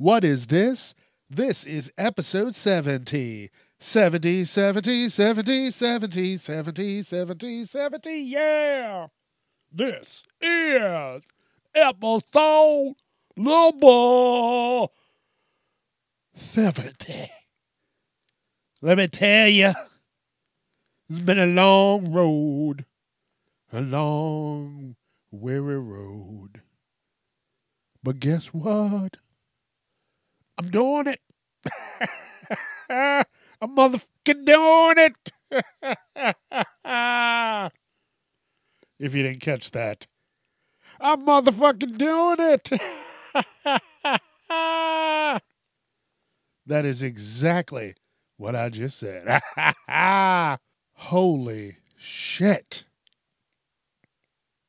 What is this? This is episode 70. 70, 70, 70, 70, 70, 70, 70, yeah! This is episode number 70. Let me tell you, it's been a long road, a long, weary road. But guess what? I'm doing it. I'm motherfucking doing it. if you didn't catch that, I'm motherfucking doing it. that is exactly what I just said. Holy shit.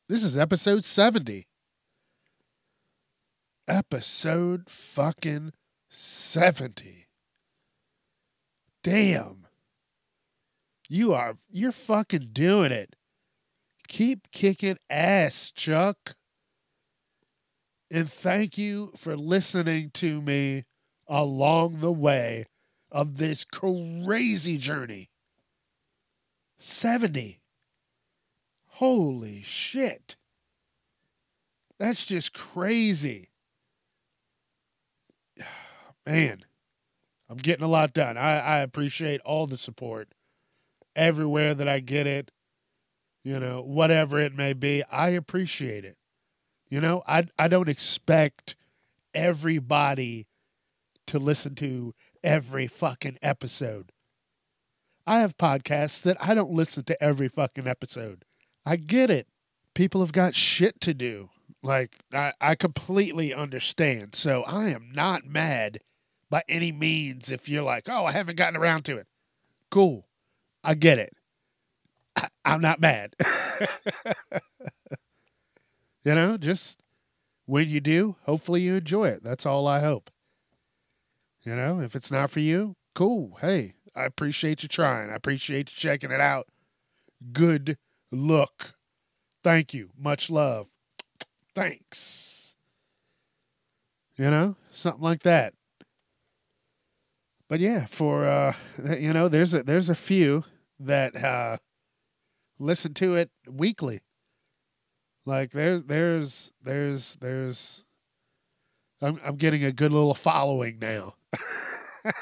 This is episode 70. Episode fucking 70. Damn. You are, you're fucking doing it. Keep kicking ass, Chuck. And thank you for listening to me along the way of this crazy journey. 70. Holy shit. That's just crazy. Man, I'm getting a lot done. I, I appreciate all the support everywhere that I get it. You know, whatever it may be, I appreciate it. You know, I I don't expect everybody to listen to every fucking episode. I have podcasts that I don't listen to every fucking episode. I get it. People have got shit to do. Like, I, I completely understand. So I am not mad by any means if you're like, oh, I haven't gotten around to it. Cool. I get it. I, I'm not mad. you know, just when you do, hopefully you enjoy it. That's all I hope. You know, if it's not for you, cool. Hey, I appreciate you trying. I appreciate you checking it out. Good look. Thank you. Much love. Thanks. You know, something like that. But yeah, for uh you know, there's a there's a few that uh listen to it weekly. Like there's there's there's there's I'm I'm getting a good little following now.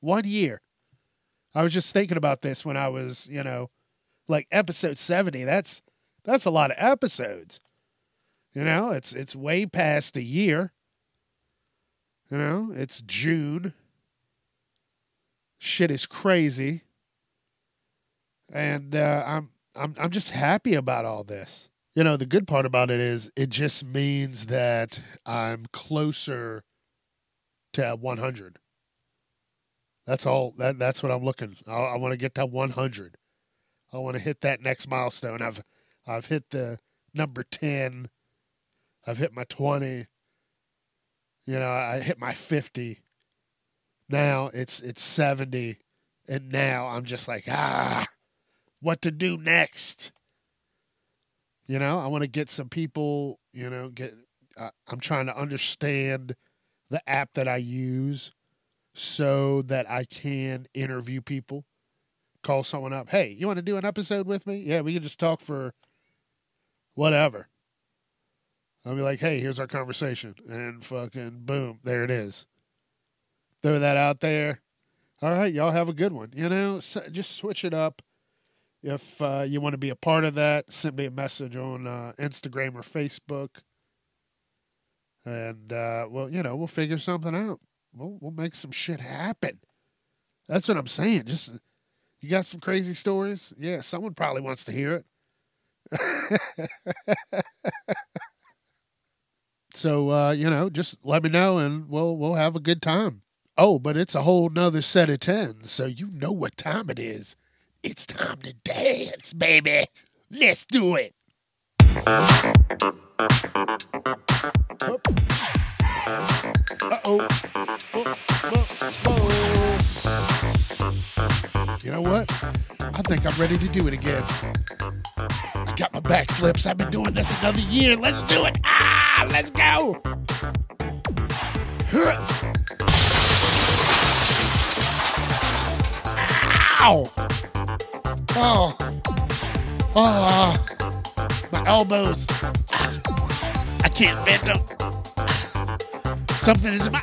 One year. I was just thinking about this when I was, you know, like episode 70. That's that's a lot of episodes. You know, it's it's way past a year. You know, it's June. Shit is crazy. And uh, I'm I'm I'm just happy about all this you know, the good part about it is it just means that I'm closer to 100. That's all. That that's what I'm looking. I, I want to get to 100. I want to hit that next milestone. I've I've hit the number 10. I've hit my 20. You know, I hit my 50. Now it's it's 70 and now I'm just like, ah, what to do next? You know, I want to get some people, you know, get uh, I'm trying to understand the app that I use so that I can interview people. Call someone up, "Hey, you want to do an episode with me?" Yeah, we can just talk for whatever. I'll be like, "Hey, here's our conversation." And fucking boom, there it is. Throw that out there. All right, y'all have a good one. You know, so just switch it up. If uh, you want to be a part of that, send me a message on uh, Instagram or Facebook, and uh, well, you know, we'll figure something out. We'll we'll make some shit happen. That's what I'm saying. Just you got some crazy stories? Yeah, someone probably wants to hear it. so uh, you know, just let me know and we'll we'll have a good time. Oh, but it's a whole nother set of tens, so you know what time it is. It's time to dance, baby. Let's do it. Uh oh. You know what? I think I'm ready to do it again. I got my back flips. I've been doing this another year. Let's do it. Ah, let's go. Ow! Oh. Oh. My elbows. I can't bend them. Something is in my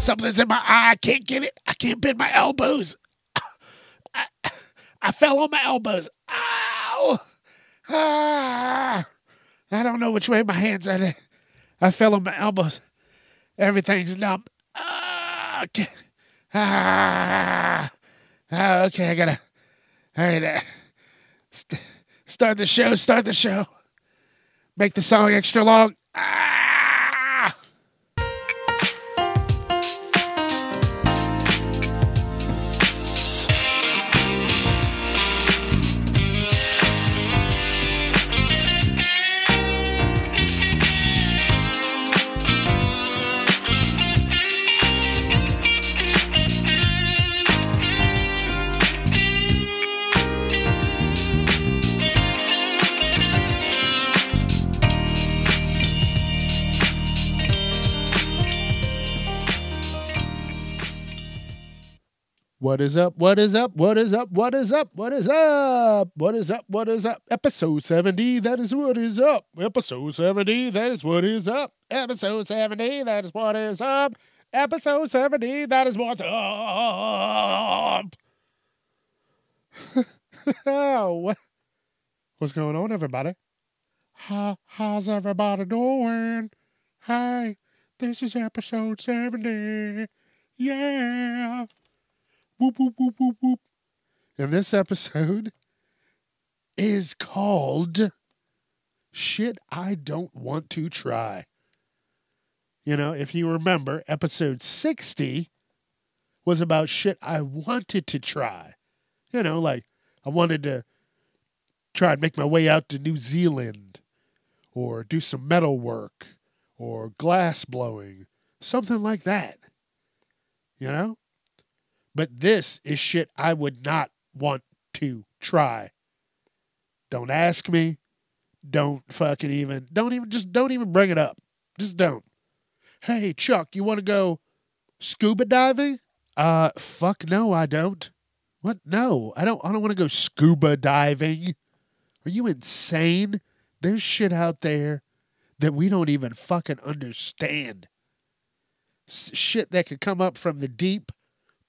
something's in my eye. I can't get it. I can't bend my elbows. I, fell on my elbows. Ow! Ah! I don't know which way my hands are. I fell on my elbows. Everything's numb. Ah! Okay. Ah! ah okay, I gotta. All right. Uh, st- start the show. Start the show. Make the song extra long. What is up? What is up? What is up? What is up? What is up? What is up? What is up? Episode 70, that is what is up. Episode 70, that is what is up. Episode 70, that is what is up. Episode 70, that is what's up. what? What's going on, everybody? How, how's everybody doing? Hey, this is episode 70. Yeah. Whoop. And this episode is called Shit I Don't Want to Try. You know, if you remember, episode 60 was about shit I wanted to try. You know, like I wanted to try and make my way out to New Zealand or do some metal work or glass blowing, something like that. You know? But this is shit I would not want to try. Don't ask me. Don't fucking even, don't even, just don't even bring it up. Just don't. Hey, Chuck, you want to go scuba diving? Uh, fuck no, I don't. What? No, I don't, I don't want to go scuba diving. Are you insane? There's shit out there that we don't even fucking understand. S- shit that could come up from the deep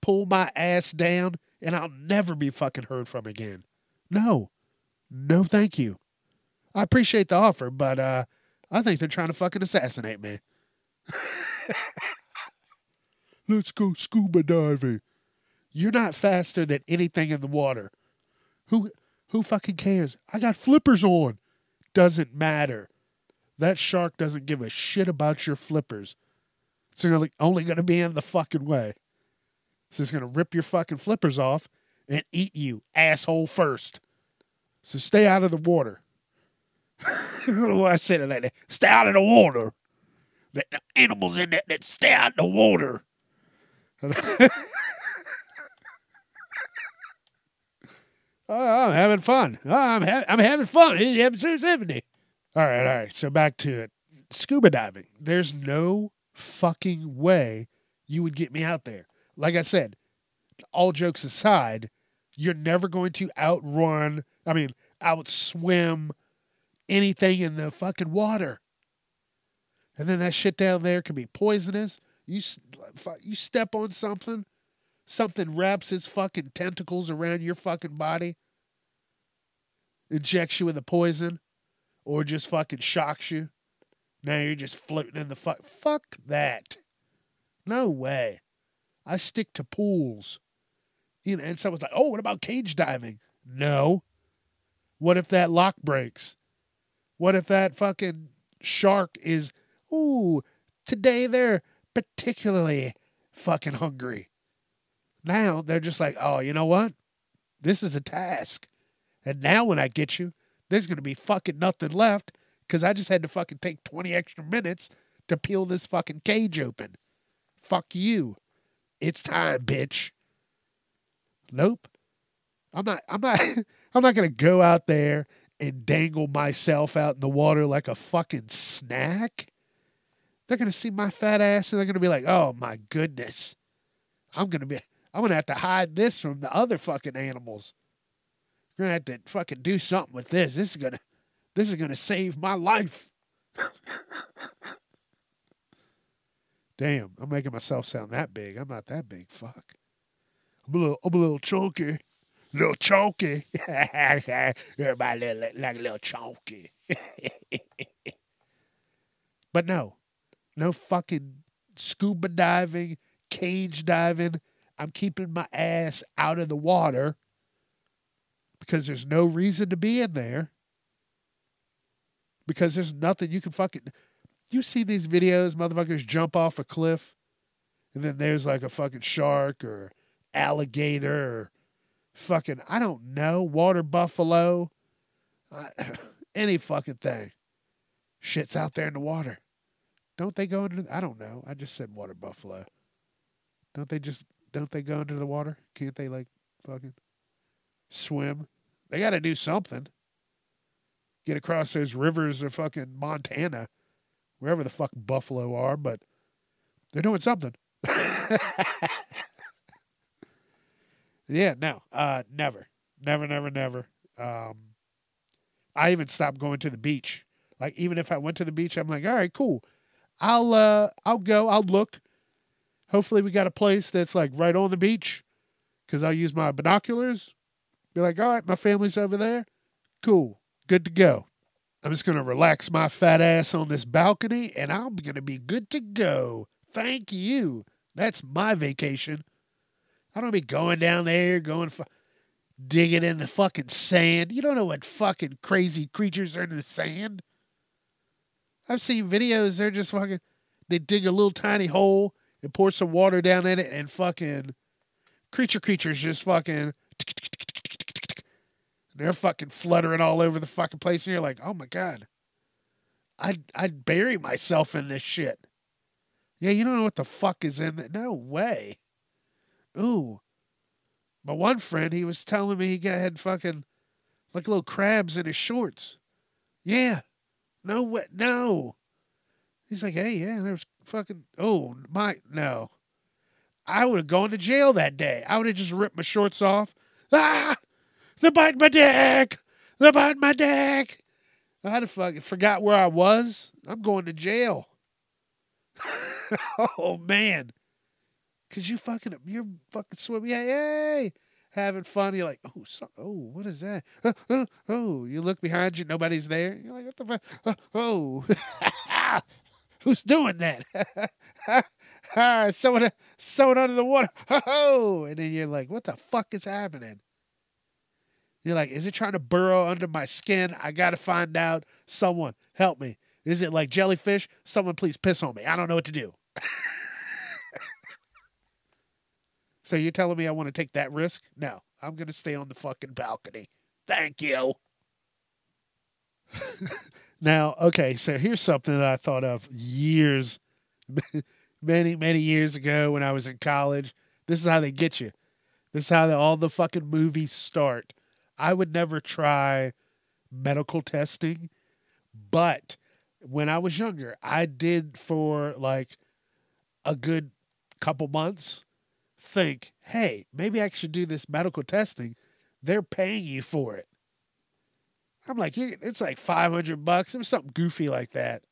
pull my ass down and I'll never be fucking heard from again. No. No, thank you. I appreciate the offer, but uh, I think they're trying to fucking assassinate me. Let's go scuba diving. You're not faster than anything in the water. Who who fucking cares? I got flippers on. Doesn't matter. That shark doesn't give a shit about your flippers. It's only, only going to be in the fucking way. So it's going to rip your fucking flippers off and eat you, asshole first. So stay out of the water. I said it like that. Stay out of the water. The animals in that that stay out of the water. oh, I'm having fun. Oh, I'm ha- I'm having fun. It's episode seventy. All right, all right. So back to it. Scuba diving. There's no fucking way you would get me out there like I said, all jokes aside, you're never going to outrun, I mean, outswim anything in the fucking water. And then that shit down there can be poisonous. You you step on something, something wraps its fucking tentacles around your fucking body, injects you with a poison, or just fucking shocks you. Now you're just floating in the fuck. Fuck that. No way. I stick to pools. You know, and someone's like, oh, what about cage diving? No. What if that lock breaks? What if that fucking shark is, ooh, today they're particularly fucking hungry. Now they're just like, oh, you know what? This is a task. And now when I get you, there's going to be fucking nothing left because I just had to fucking take 20 extra minutes to peel this fucking cage open. Fuck you. It's time, bitch. Nope. I'm not I'm not I'm not going to go out there and dangle myself out in the water like a fucking snack. They're going to see my fat ass and they're going to be like, "Oh my goodness. I'm going to be I'm going to have to hide this from the other fucking animals. Going to have to fucking do something with this. This is going to this is going to save my life." Damn, I'm making myself sound that big. I'm not that big. Fuck. I'm a little I'm a little chunky little chunky. Everybody look like a little chunky. but no, no fucking scuba diving, cage diving. I'm keeping my ass out of the water because there's no reason to be in there. Because there's nothing you can fucking. You see these videos, motherfuckers jump off a cliff, and then there's like a fucking shark or alligator or fucking, I don't know, water buffalo, any fucking thing. Shit's out there in the water. Don't they go into, I don't know. I just said water buffalo. Don't they just, don't they go under the water? Can't they like fucking swim? They got to do something. Get across those rivers of fucking Montana, wherever the fuck buffalo are, but they're doing something. Yeah, no, uh, never, never, never, never. Um, I even stopped going to the beach. Like even if I went to the beach, I'm like, all right, cool. I'll uh, I'll go. I'll look. Hopefully, we got a place that's like right on the beach, because I'll use my binoculars. Be like, all right, my family's over there. Cool, good to go. I'm just gonna relax my fat ass on this balcony, and I'm gonna be good to go. Thank you. That's my vacation. I don't be going down there, going fu- digging in the fucking sand. You don't know what fucking crazy creatures are in the sand. I've seen videos. They're just fucking. They dig a little tiny hole and pour some water down in it, and fucking creature creatures just fucking. They're fucking fluttering all over the fucking place, and you're like, oh my god, I'd I'd bury myself in this shit. Yeah, you don't know what the fuck is in there. No way. Ooh. My one friend, he was telling me he got had fucking like little crabs in his shorts. Yeah. No way. No. He's like, hey, yeah, there's fucking. Oh, my. No. I would have gone to jail that day. I would have just ripped my shorts off. Ah! They're biting my dick! They're biting my dick! Have fucking forgot where I was. I'm going to jail. oh, man. Cause you fucking you're fucking swimming, yeah, yay, having fun. You're like, oh, so, oh, what is that? Uh, uh, oh, you look behind you, nobody's there. You're like, what the fuck? Uh, oh, who's doing that? someone, someone under the water. Oh, and then you're like, what the fuck is happening? You're like, is it trying to burrow under my skin? I gotta find out. Someone help me. Is it like jellyfish? Someone please piss on me. I don't know what to do. So you're telling me I want to take that risk? No, I'm going to stay on the fucking balcony. Thank you. now, okay, so here's something that I thought of years, many, many years ago when I was in college. This is how they get you. This is how the, all the fucking movies start. I would never try medical testing, but when I was younger, I did for like a good couple months think, hey, maybe I should do this medical testing. They're paying you for it. I'm like, it's like 500 bucks. It was something goofy like that.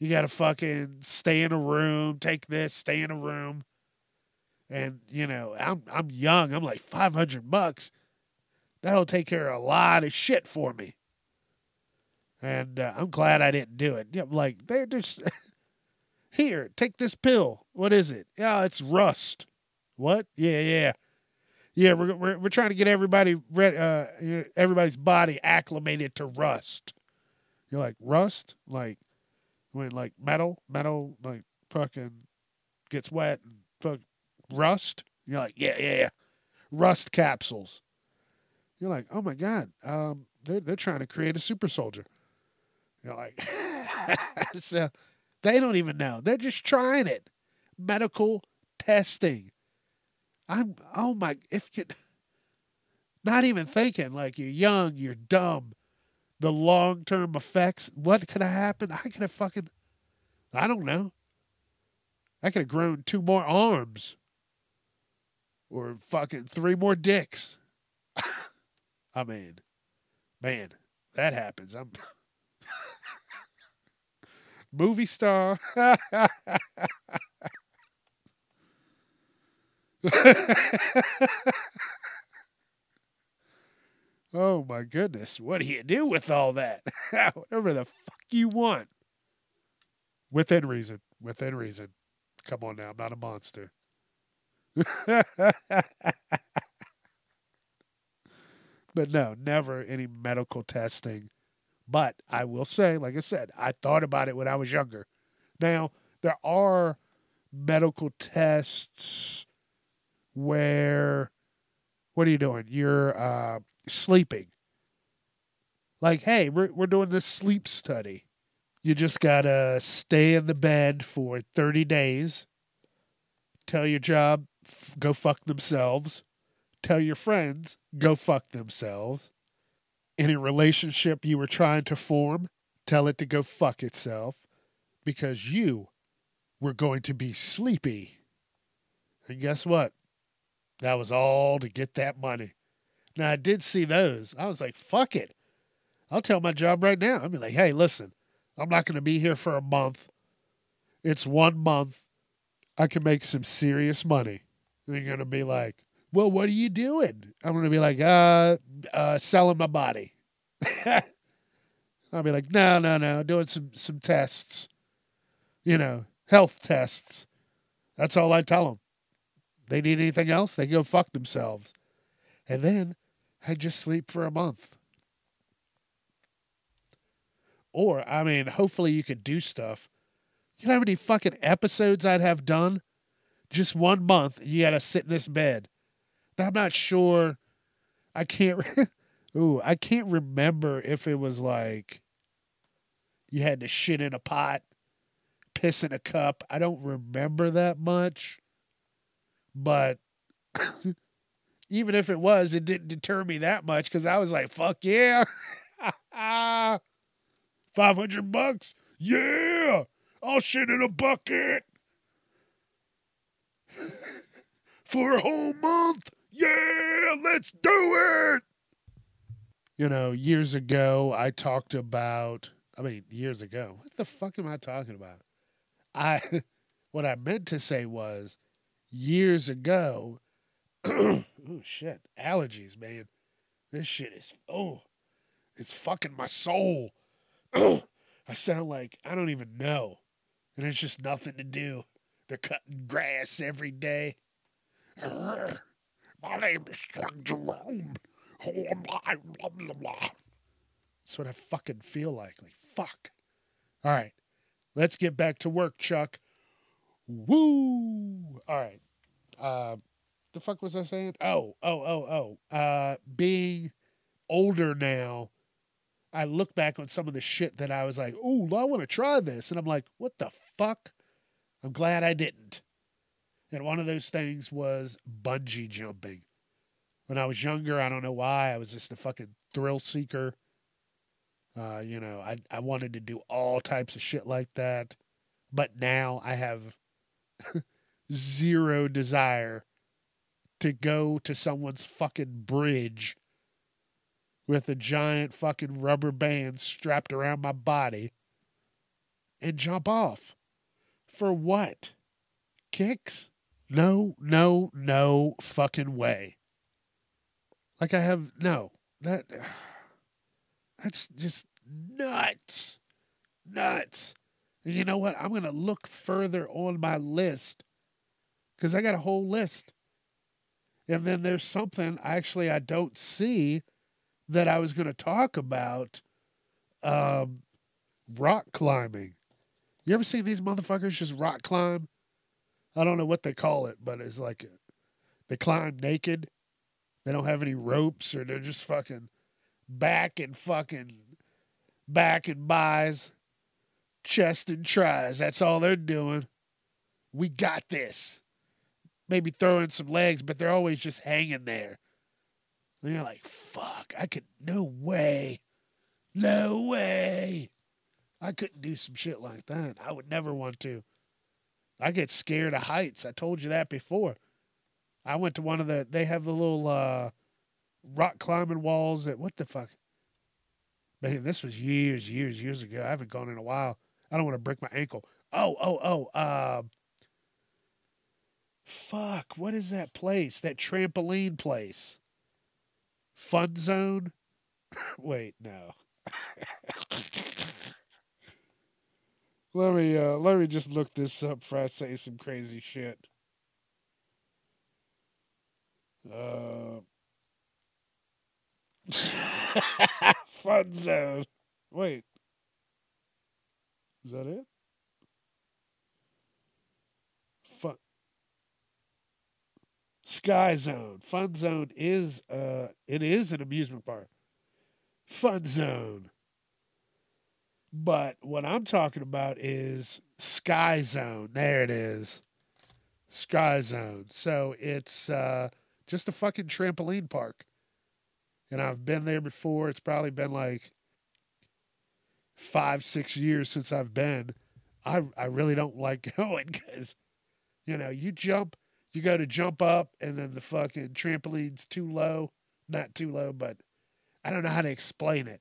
You got to fucking stay in a room, take this, stay in a room. And, you know, I'm I'm young. I'm like 500 bucks. That'll take care of a lot of shit for me. And uh, I'm glad I didn't do it. Yeah, like they're just here, take this pill. What is it? Yeah, it's rust. What? Yeah, yeah. Yeah, we're we're, we're trying to get everybody uh, everybody's body acclimated to rust. You're like rust, like when like metal, metal, like fucking gets wet and fuck rust. You're like, yeah, yeah, yeah, rust capsules. You're like, oh my god, um, they're they're trying to create a super soldier. You're like, so they don't even know. They're just trying it. Medical testing. I'm oh my if you not even thinking like you're young, you're dumb. The long term effects, what could have happened? I could have fucking I don't know. I could have grown two more arms. Or fucking three more dicks. I mean, man, that happens. I'm movie star. oh my goodness. What do you do with all that? Whatever the fuck you want. Within reason. Within reason. Come on now. I'm not a monster. But no, never any medical testing. But I will say, like I said, I thought about it when I was younger. Now, there are medical tests where what are you doing? You're uh, sleeping. Like, hey, we're we're doing this sleep study. You just gotta stay in the bed for thirty days. Tell your job, f- go fuck themselves. Tell your friends, go fuck themselves. Any relationship you were trying to form, tell it to go fuck itself because you were going to be sleepy. And guess what? That was all to get that money. Now, I did see those. I was like, fuck it. I'll tell my job right now. I'll be like, hey, listen, I'm not going to be here for a month. It's one month. I can make some serious money. And they're going to be like, well, what are you doing? I'm going to be like, uh, uh, selling my body. I'll be like, no, no, no, doing some, some tests, you know, health tests. That's all I tell them they need anything else, they go fuck themselves. And then I just sleep for a month. Or, I mean, hopefully you could do stuff. You know how many fucking episodes I'd have done? Just one month, you gotta sit in this bed. I'm not sure. I can't. ooh, I can't remember if it was like you had to shit in a pot, piss in a cup. I don't remember that much. But even if it was, it didn't deter me that much because I was like, fuck yeah. 500 bucks? Yeah. I'll shit in a bucket. For a whole month? Yeah, let's do it. You know, years ago, I talked about, I mean, years ago, what the fuck am I talking about? I, what I meant to say was, years ago. oh shit, allergies, man. This shit is oh, it's fucking my soul. I sound like I don't even know, and it's just nothing to do. They're cutting grass every day. My name is Chuck Jerome. Who am I? Blah, blah, blah, That's what I fucking feel like. Like fuck. All right, let's get back to work, Chuck. Woo! All right. Uh, the fuck was I saying? Oh, oh, oh, oh. Uh, being older now, I look back on some of the shit that I was like, oh, I want to try this. And I'm like, what the fuck? I'm glad I didn't. And one of those things was bungee jumping. When I was younger, I don't know why, I was just a fucking thrill seeker. Uh, you know, I, I wanted to do all types of shit like that. But now I have zero desire to go to someone's fucking bridge with a giant fucking rubber band strapped around my body and jump off. For what? Kicks? No, no, no fucking way. Like I have no. That that's just nuts. Nuts. And you know what? I'm going to look further on my list because I got a whole list. And then there's something actually I don't see that I was going to talk about um, rock climbing. You ever seen these motherfuckers just rock climb? I don't know what they call it, but it's like they climb naked. They don't have any ropes or they're just fucking back and fucking back and buys, chest and tries. That's all they're doing. We got this. Maybe throwing some legs, but they're always just hanging there. And you're like, fuck, I could, no way. No way. I couldn't do some shit like that. I would never want to. I get scared of heights. I told you that before. I went to one of the, they have the little uh, rock climbing walls that, what the fuck? Man, this was years, years, years ago. I haven't gone in a while. I don't want to break my ankle. Oh, oh, oh. Uh, fuck. What is that place? That trampoline place? Fun Zone? Wait, no. let me uh let me just look this up before I say some crazy shit. Uh Fun Zone. Wait. Is that it? Fun Sky Zone. Fun Zone is uh it is an amusement park. Fun Zone. But what I'm talking about is Sky Zone. There it is. Sky Zone. So it's uh just a fucking trampoline park and I've been there before. It's probably been like five, six years since I've been. I I really don't like going because, you know, you jump, you go to jump up, and then the fucking trampoline's too low. Not too low, but I don't know how to explain it.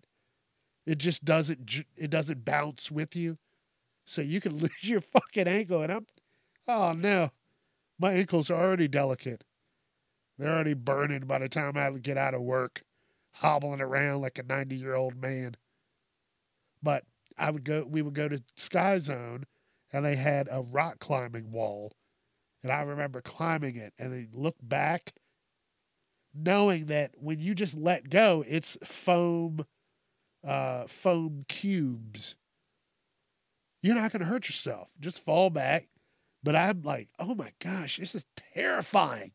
It just doesn't it doesn't bounce with you, so you can lose your fucking ankle. And I'm, oh no, my ankles are already delicate. They're already burning by the time I get out of work hobbling around like a 90 year old man. But I would go, we would go to Sky Zone and they had a rock climbing wall. And I remember climbing it and then look back, knowing that when you just let go, it's foam, uh, foam cubes. You're not going to hurt yourself. Just fall back. But I'm like, oh my gosh, this is terrifying.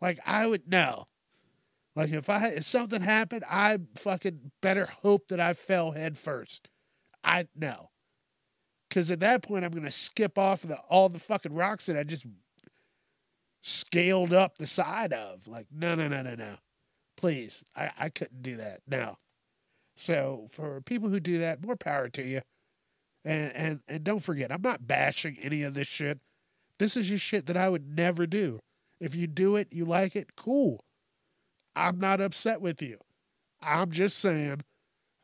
Like I would know. Like if I if something happened, I fucking better hope that I fell head first. I know. Cause at that point I'm gonna skip off the all the fucking rocks that I just scaled up the side of. Like, no, no, no, no, no. Please. I, I couldn't do that. No. So for people who do that, more power to you. And and and don't forget, I'm not bashing any of this shit. This is just shit that I would never do. If you do it, you like it, cool. I'm not upset with you. I'm just saying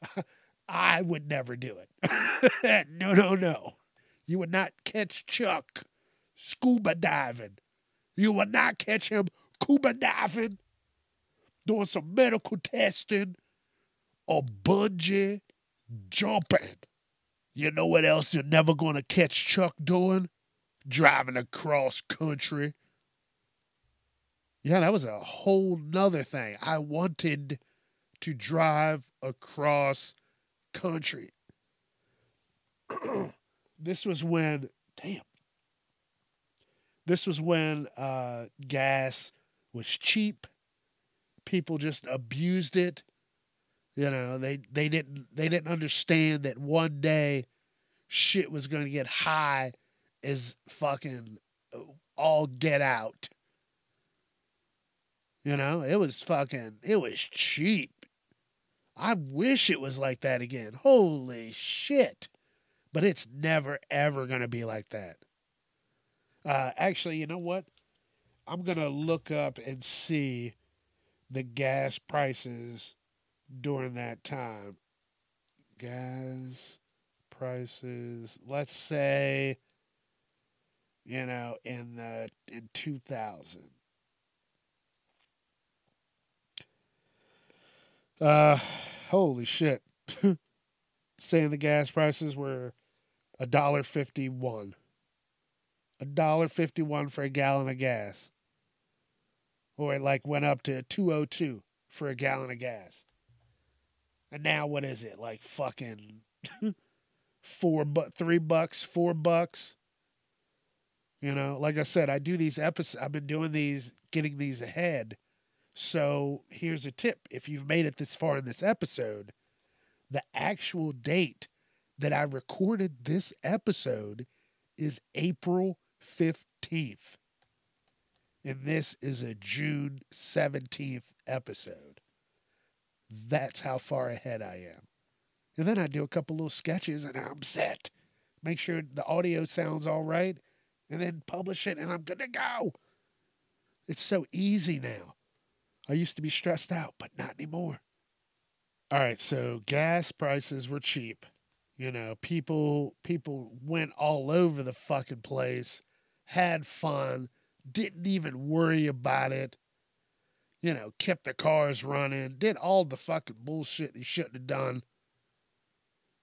I would never do it. no, no, no. You would not catch Chuck scuba diving. You would not catch him scuba diving, doing some medical testing, or bungee jumping. You know what else you're never going to catch Chuck doing? Driving across country yeah, that was a whole nother thing. I wanted to drive across country. this was when, damn, this was when uh, gas was cheap. People just abused it. You know, they they didn't they didn't understand that one day shit was going to get high as fucking all get out. You know, it was fucking, it was cheap. I wish it was like that again. Holy shit. But it's never, ever going to be like that. Uh, actually, you know what? I'm going to look up and see the gas prices during that time. Gas prices, let's say, you know, in the in 2000. Uh, holy shit. Saying the gas prices were a dollar fifty one. A dollar fifty one for a gallon of gas. or it like went up to 202 for a gallon of gas. And now what is it? Like fucking four but three bucks, four bucks. You know, like I said, I do these episodes. I've been doing these, getting these ahead. So here's a tip: if you've made it this far in this episode, the actual date that I recorded this episode is April fifteenth, and this is a June seventeenth episode. That's how far ahead I am. And then I do a couple little sketches and I'm set. Make sure the audio sounds all right and then publish it and I'm good to go. It's so easy now. I used to be stressed out, but not anymore. All right, so gas prices were cheap. You know, people people went all over the fucking place, had fun, didn't even worry about it. You know, kept their cars running, did all the fucking bullshit they shouldn't have done.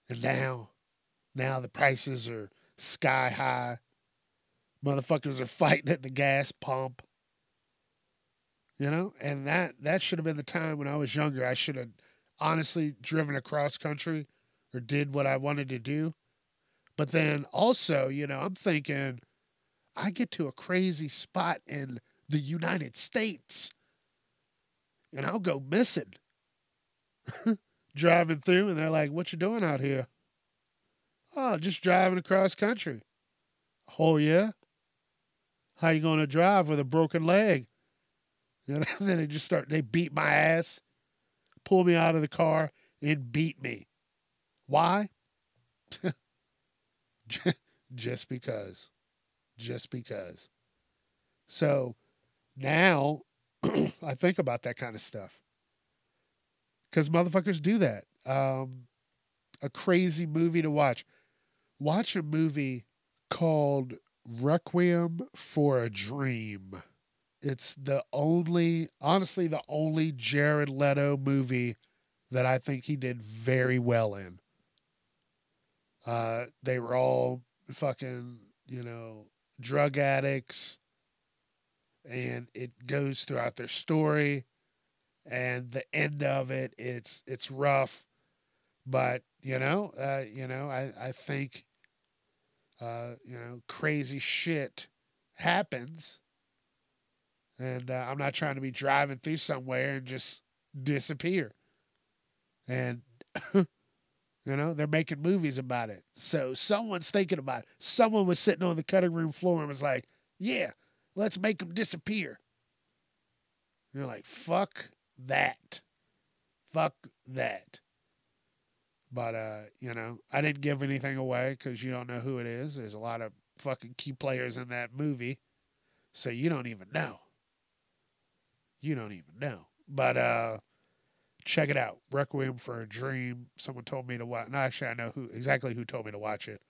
And now, now the prices are sky high. Motherfuckers are fighting at the gas pump. You know, and that that should have been the time when I was younger. I should have honestly driven across country or did what I wanted to do. But then also, you know, I'm thinking I get to a crazy spot in the United States and I'll go missing. driving through and they're like, What you doing out here? Oh, just driving across country. Oh yeah? How you gonna drive with a broken leg? And then they just start they beat my ass, pull me out of the car, and beat me. Why? just because. Just because. So now I think about that kind of stuff because motherfuckers do that. Um, a crazy movie to watch. Watch a movie called Requiem for a Dream. It's the only, honestly, the only Jared Leto movie that I think he did very well in. Uh, they were all fucking, you know, drug addicts, and it goes throughout their story and the end of it it's it's rough but you know uh, you know i i think uh, you know crazy shit happens and uh, i'm not trying to be driving through somewhere and just disappear and you know they're making movies about it. So someone's thinking about it. Someone was sitting on the cutting room floor and was like yeah let's make them disappear you're like fuck that. Fuck that. But uh, you know, I didn't give anything away because you don't know who it is. There's a lot of fucking key players in that movie, so you don't even know. You don't even know. But uh, check it out. Requiem for a Dream. Someone told me to watch. No, actually, I know who exactly who told me to watch it.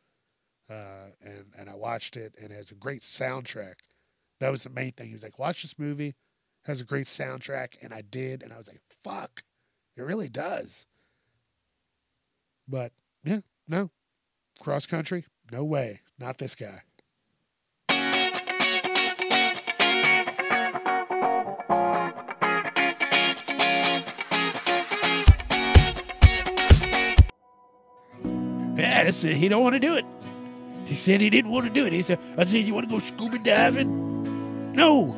Uh, and and I watched it, and it has a great soundtrack. That was the main thing. He was like, "Watch this movie has a great soundtrack, and I did, and I was like, fuck, it really does. But yeah, no, cross country, no way, not this guy. Yeah, it. He don't want to do it. He said he didn't want to do it. He said, I said, you want to go scuba diving? No,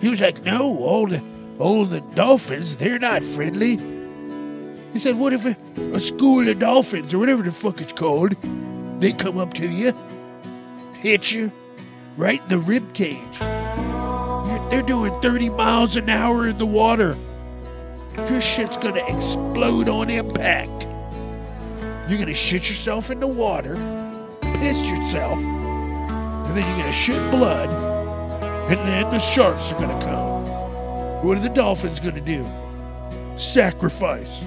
he was like, no, all the, all the dolphins, they're not friendly. He said, what if a, a school of dolphins, or whatever the fuck it's called, they come up to you, hit you right in the rib cage. They're doing 30 miles an hour in the water. Your shit's gonna explode on impact. You're gonna shit yourself in the water, piss yourself, and then you're gonna shit blood and then the sharks are going to come. What are the dolphins going to do? Sacrifice.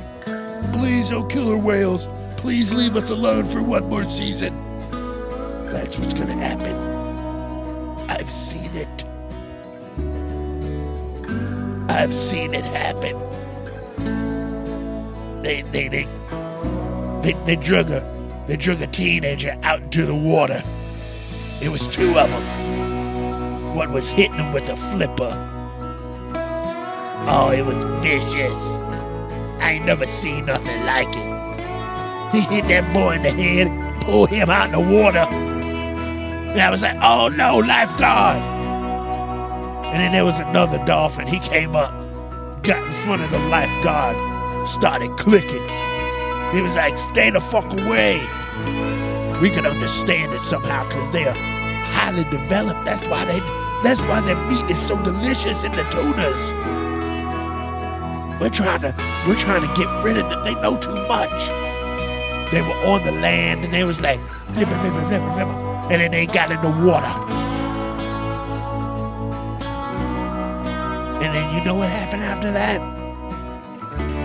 Please, oh killer whales, please leave us alone for one more season. That's what's going to happen. I've seen it. I've seen it happen. They, they, they, they, they drug a, they drug a teenager out into the water. It was two of them. One was hitting him with a flipper. Oh, it was vicious. I ain't never seen nothing like it. He hit that boy in the head, pulled him out in the water. And I was like, oh no, lifeguard. And then there was another dolphin. He came up, got in front of the lifeguard, started clicking. He was like, stay the fuck away. We can understand it somehow because they're highly developed. That's why they that's why their meat is so delicious in the tunas. We're trying to we're trying to get rid of them. They know too much. They were on the land and they was like. And then they got in the water. And then you know what happened after that?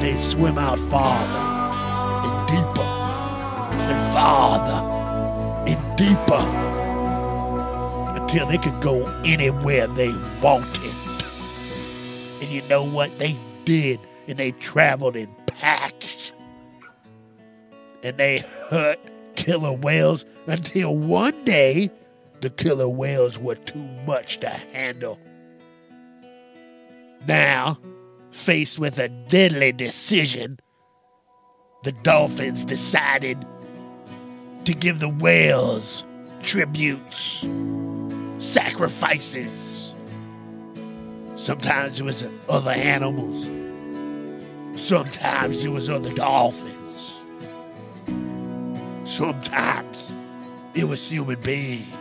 They swim out farther and deeper and farther and deeper they could go anywhere they wanted. And you know what they did? And they traveled in packs. And they hurt killer whales until one day the killer whales were too much to handle. Now, faced with a deadly decision, the dolphins decided to give the whales tributes, sacrifices. Sometimes it was other animals, sometimes it was other dolphins, sometimes it was human beings.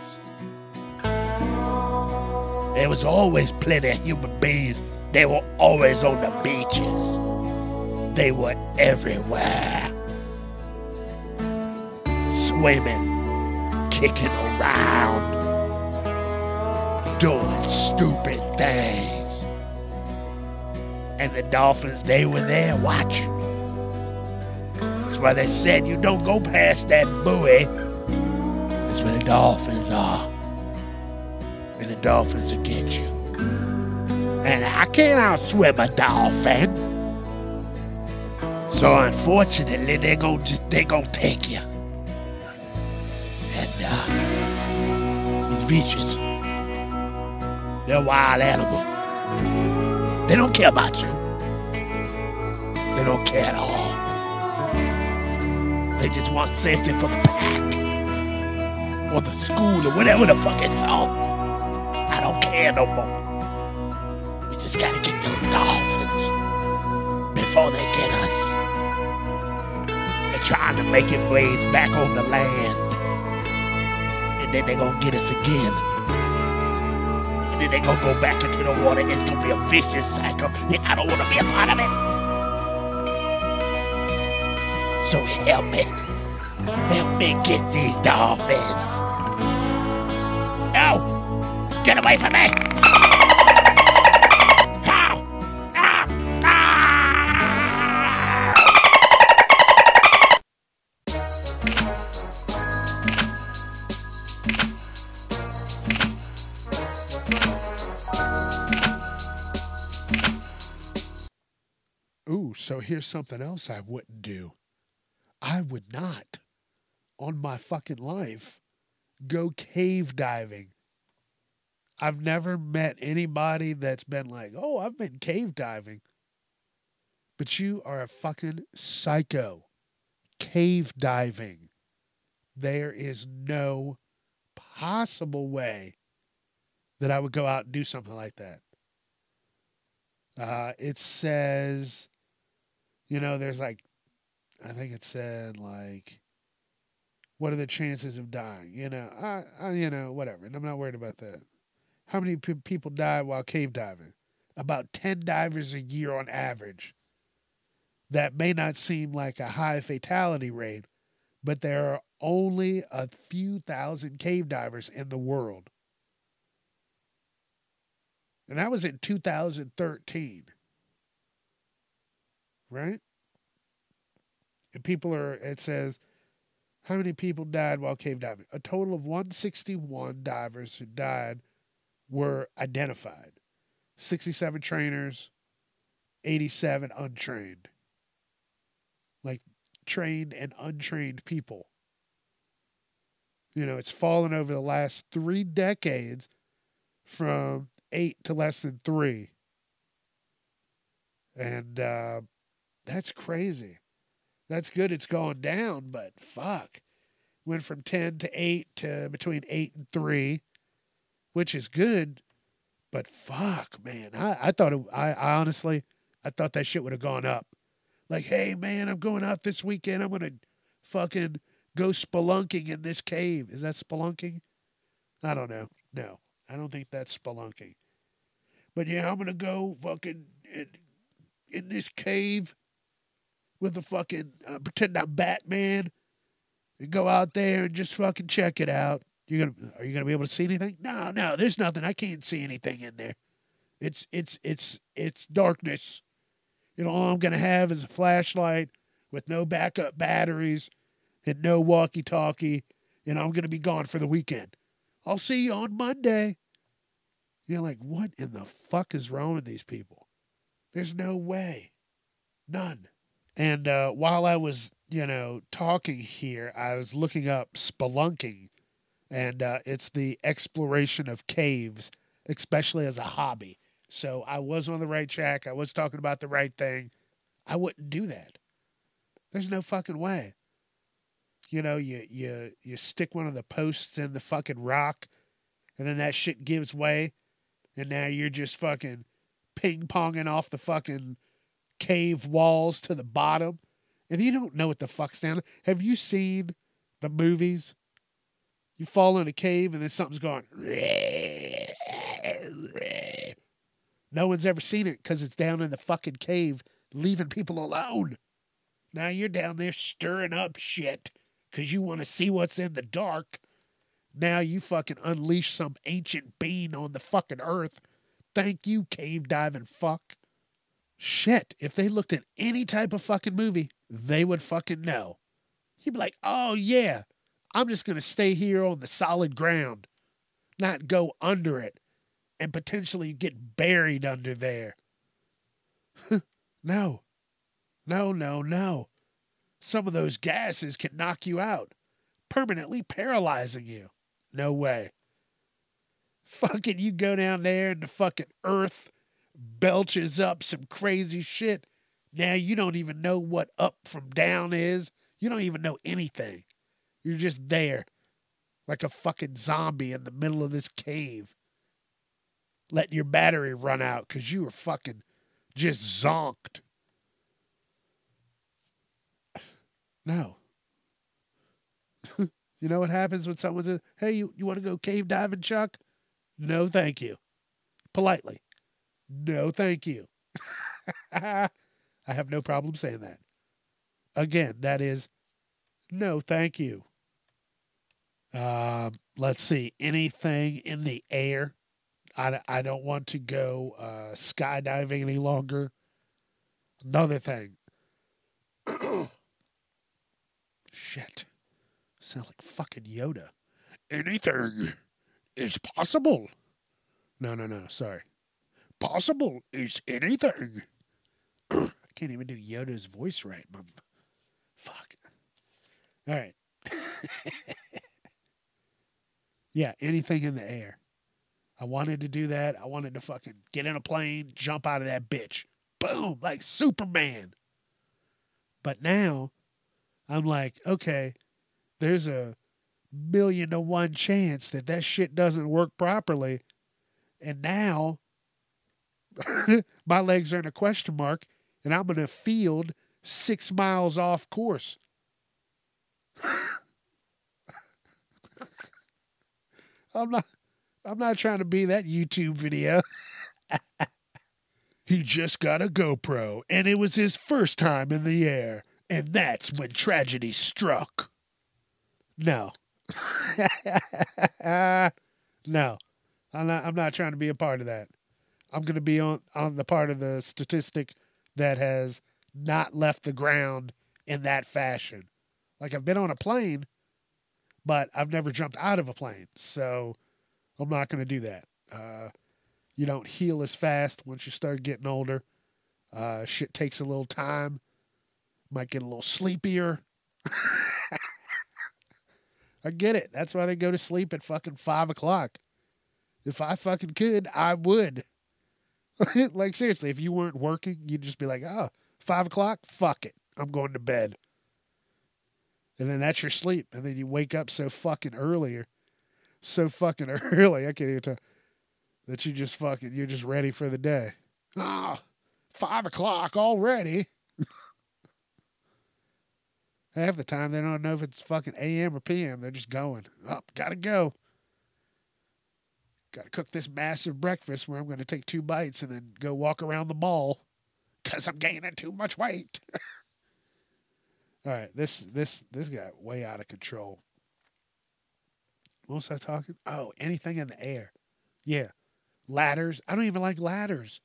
There was always plenty of human beings. They were always on the beaches. They were everywhere. Swimming, kicking around, doing stupid things. And the dolphins, they were there watching. That's why they said you don't go past that buoy. That's where the dolphins are. And the dolphins will get you. And I can't outswim a dolphin. So unfortunately, they're gonna just they gonna take you. And uh, these beaches, they're a wild animals. They don't care about you. They don't care at all. They just want safety for the pack or the school or whatever the fuck it's called. I don't care no more. We just gotta get those dolphins before they get us. They're trying to make it blaze back on the land. And then they're gonna get us again. Then they're gonna go back into the water. It's gonna be a vicious cycle. And I don't wanna be a part of it. So help me. Help me get these dolphins. No! Get away from me! So here's something else I wouldn't do. I would not, on my fucking life, go cave diving. I've never met anybody that's been like, oh, I've been cave diving. But you are a fucking psycho. Cave diving. There is no possible way that I would go out and do something like that. Uh, it says, you know, there's like, I think it said like, what are the chances of dying? You know, I, I you know, whatever. And I'm not worried about that. How many pe- people die while cave diving? About 10 divers a year on average. That may not seem like a high fatality rate, but there are only a few thousand cave divers in the world. And that was in 2013. Right? And people are, it says, how many people died while cave diving? A total of 161 divers who died were identified 67 trainers, 87 untrained. Like trained and untrained people. You know, it's fallen over the last three decades from eight to less than three. And uh, that's crazy. That's good. It's going down, but fuck. Went from 10 to 8 to between 8 and 3, which is good. But fuck, man. I, I thought it, I, I honestly, I thought that shit would have gone up. Like, hey, man, I'm going out this weekend. I'm going to fucking go spelunking in this cave. Is that spelunking? I don't know. No, I don't think that's spelunking. But yeah, I'm going to go fucking in, in this cave with a fucking uh, pretend I'm Batman and go out there and just fucking check it out. You gonna are you gonna be able to see anything? No, no, there's nothing. I can't see anything in there. It's it's it's it's darkness. You know, all I'm gonna have is a flashlight with no backup batteries and no walkie-talkie, and I'm gonna be gone for the weekend. I'll see you on Monday. You're like, what in the fuck is wrong with these people? There's no way. None. And uh, while I was, you know, talking here, I was looking up spelunking, and uh, it's the exploration of caves, especially as a hobby. So I was on the right track. I was talking about the right thing. I wouldn't do that. There's no fucking way. You know, you you you stick one of the posts in the fucking rock, and then that shit gives way, and now you're just fucking ping ponging off the fucking cave walls to the bottom, and you don't know what the fuck's down. there. Have you seen the movies? You fall in a cave and then something's going. No one's ever seen it because it's down in the fucking cave, leaving people alone. Now you're down there stirring up shit because you want to see what's in the dark. Now you fucking unleash some ancient being on the fucking earth. Thank you, cave diving fuck. Shit, if they looked at any type of fucking movie, they would fucking know. He'd be like, oh yeah, I'm just going to stay here on the solid ground, not go under it and potentially get buried under there. no, no, no, no. Some of those gases can knock you out, permanently paralyzing you. No way. Fucking you go down there and the fucking earth belches up some crazy shit. Now you don't even know what up from down is. You don't even know anything. You're just there like a fucking zombie in the middle of this cave, letting your battery run out because you were fucking just zonked. No. you know what happens when someone says, Hey, you, you want to go cave diving, Chuck? No, thank you. Politely. No, thank you. I have no problem saying that. Again, that is no, thank you. Um, let's see. Anything in the air? I, I don't want to go uh, skydiving any longer. Another thing. Shit. Sound like fucking Yoda. Anything is possible. No, no, no. Sorry. Possible is anything. I can't even do Yoda's voice right. My fuck. All right. yeah, anything in the air. I wanted to do that. I wanted to fucking get in a plane, jump out of that bitch. Boom, like Superman. But now I'm like, okay, there's a million to one chance that that shit doesn't work properly. And now my legs are in a question mark and I'm in a field six miles off course. I'm not I'm not trying to be that YouTube video. he just got a GoPro and it was his first time in the air. And that's when tragedy struck. No. no. I'm not I'm not trying to be a part of that. I'm gonna be on, on the part of the statistic that has not left the ground in that fashion. Like I've been on a plane, but I've never jumped out of a plane. So I'm not going to do that. Uh, you don't heal as fast once you start getting older. Uh, shit takes a little time. Might get a little sleepier. I get it. That's why they go to sleep at fucking five o'clock. If I fucking could, I would. like seriously, if you weren't working, you'd just be like, oh, five o'clock, fuck it, I'm going to bed. And then that's your sleep, and then you wake up so fucking earlier, so fucking early. I can't even tell that you just fucking you're just ready for the day. Ah, oh, five o'clock already. Half the time they don't know if it's fucking AM or PM. They're just going up. Oh, gotta go. Gotta cook this massive breakfast where I'm gonna take two bites and then go walk around the mall because I'm gaining too much weight. All right, this this this got way out of control. What was I talking? Oh, anything in the air. Yeah, ladders. I don't even like ladders.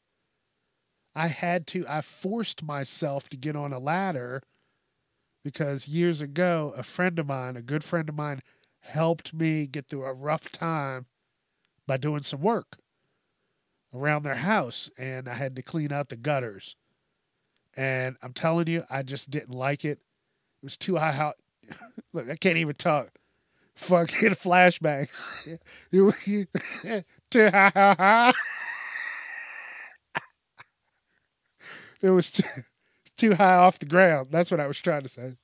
I had to. I forced myself to get on a ladder because years ago, a friend of mine, a good friend of mine, helped me get through a rough time by doing some work around their house, and I had to clean out the gutters. And I'm telling you, I just didn't like it. It was too high. How look, I can't even talk. Fucking flashbacks. too high. it was too too high off the ground. That's what I was trying to say.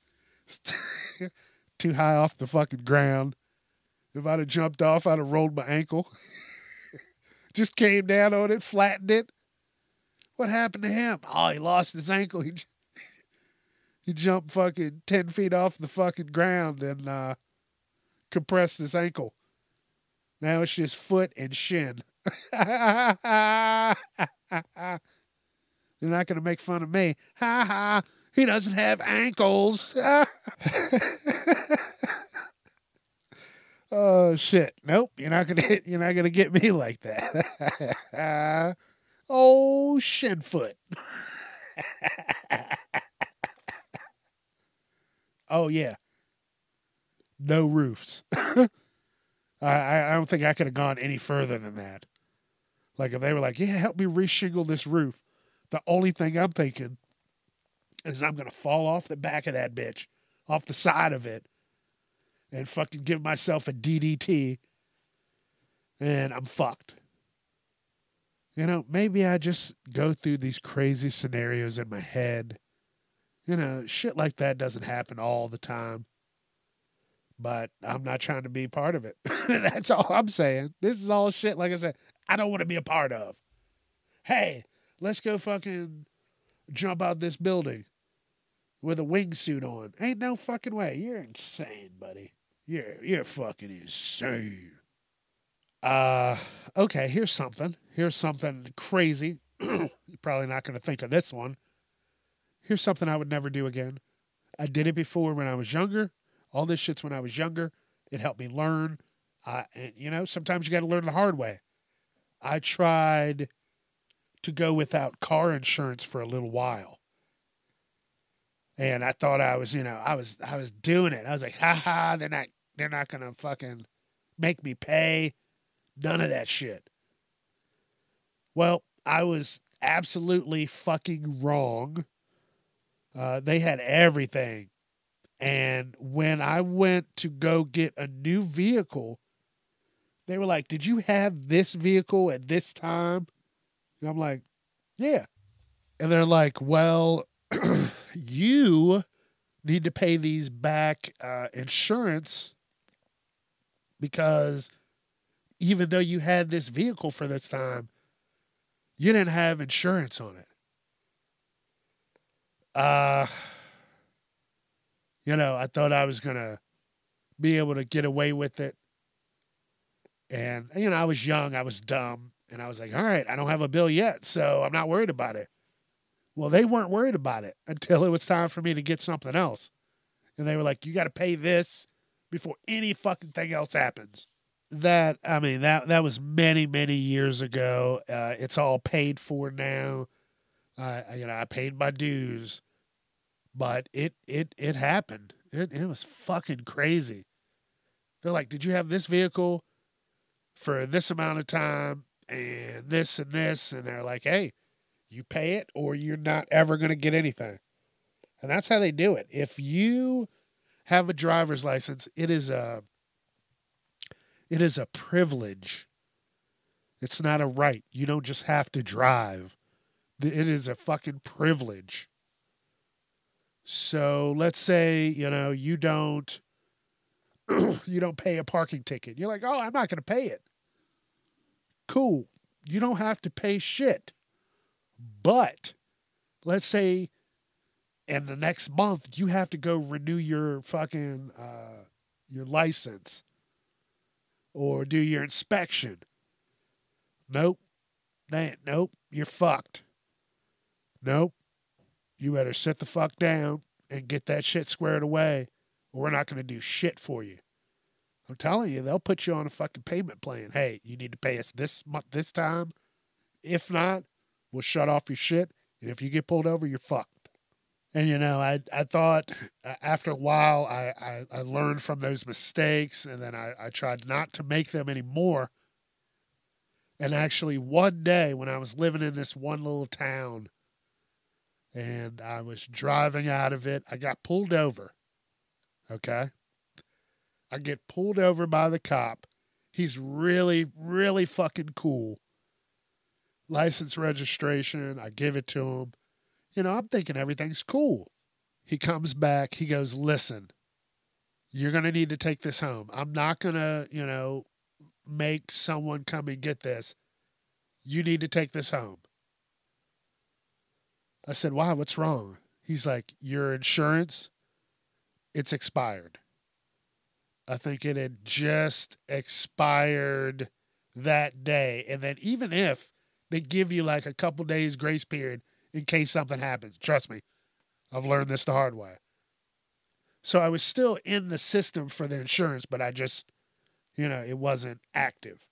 too high off the fucking ground. If I'd have jumped off, I'd have rolled my ankle. Just came down on it, flattened it. What happened to him? Oh, he lost his ankle. He he jumped fucking ten feet off the fucking ground and uh, compressed his ankle. Now it's just foot and shin. They're not going to make fun of me. Ha ha. He doesn't have ankles. oh shit. Nope, you're not to hit you're not to get me like that. oh, shinfoot. oh yeah. No roofs. I I don't think I could have gone any further than that. Like if they were like, "Yeah, help me reshingle this roof," The only thing I'm thinking is I'm to fall off the back of that bitch, off the side of it, and fucking give myself a DDT, and I'm fucked. You know, maybe I just go through these crazy scenarios in my head. You know, shit like that doesn't happen all the time. But I'm not trying to be part of it. That's all I'm saying. This is all shit, like I said, I don't want to be a part of. Hey, Let's go fucking jump out this building with a wingsuit on. Ain't no fucking way. You're insane, buddy. You're you're fucking insane. Uh okay, here's something. Here's something crazy. You're probably not gonna think of this one. Here's something I would never do again. I did it before when I was younger. All this shit's when I was younger. It helped me learn. Uh, and you know, sometimes you got to learn the hard way. I tried to go without car insurance for a little while. And I thought I was, you know, I was I was doing it. I was like, ha ha, they're not they're not gonna fucking make me pay. None of that shit. Well, I was absolutely fucking wrong. Uh, they had everything. And when I went to go get a new vehicle, they were like, Did you have this vehicle at this time? And I'm like, yeah. And they're like, well, you need to pay these back uh, insurance because even though you had this vehicle for this time, you didn't have insurance on it. Uh, you know, I thought I was going to be able to get away with it. And, you know, I was young, I was dumb. And I was like, all right, I don't have a bill yet, so I'm not worried about it. Well, they weren't worried about it until it was time for me to get something else. And they were like, you got to pay this before any fucking thing else happens. That, I mean, that, that was many, many years ago. Uh, it's all paid for now. Uh, you know, I paid my dues, but it, it, it happened. It, it was fucking crazy. They're like, did you have this vehicle for this amount of time? and this and this. And they're like, hey, you pay it or you're not ever going to get anything. And that's how they do it. If you have a driver's license, it is a it is a privilege. It's not a right. You don't just have to drive. It is a fucking privilege. So let's say, you know, you don't you don't pay a parking ticket. You're like, "Oh, I'm not going to pay it." Cool. You don't have to pay shit. But let's say in the next month you have to go renew your fucking uh your license or do your inspection. Nope. That nope, you're fucked. Nope. You better sit the fuck down and get that shit squared away, or we're not to do shit for you. I'm telling you, they'll put you on a fucking payment plan. Hey, you need to pay us this month, this time. If not, we'll shut off your shit. And if you get pulled over, you're fucked. And you know, I I thought uh, after a while, I I, I learned from those mistakes, and then I, I tried not to make them anymore. And actually, one day when I was living in this one little town, and I was driving out of it, I got pulled over. Okay. I get pulled over by the cop. He's really, really fucking cool. License registration, I give it to him. You know, I'm thinking everything's cool. He comes back, he goes, Listen, you're going to need to take this home. I'm not going to, you know, make someone come and get this. You need to take this home. I said, Why? What's wrong? He's like, Your insurance, it's expired. I think it had just expired that day. And then, even if they give you like a couple days grace period in case something happens, trust me, I've learned this the hard way. So I was still in the system for the insurance, but I just, you know, it wasn't active.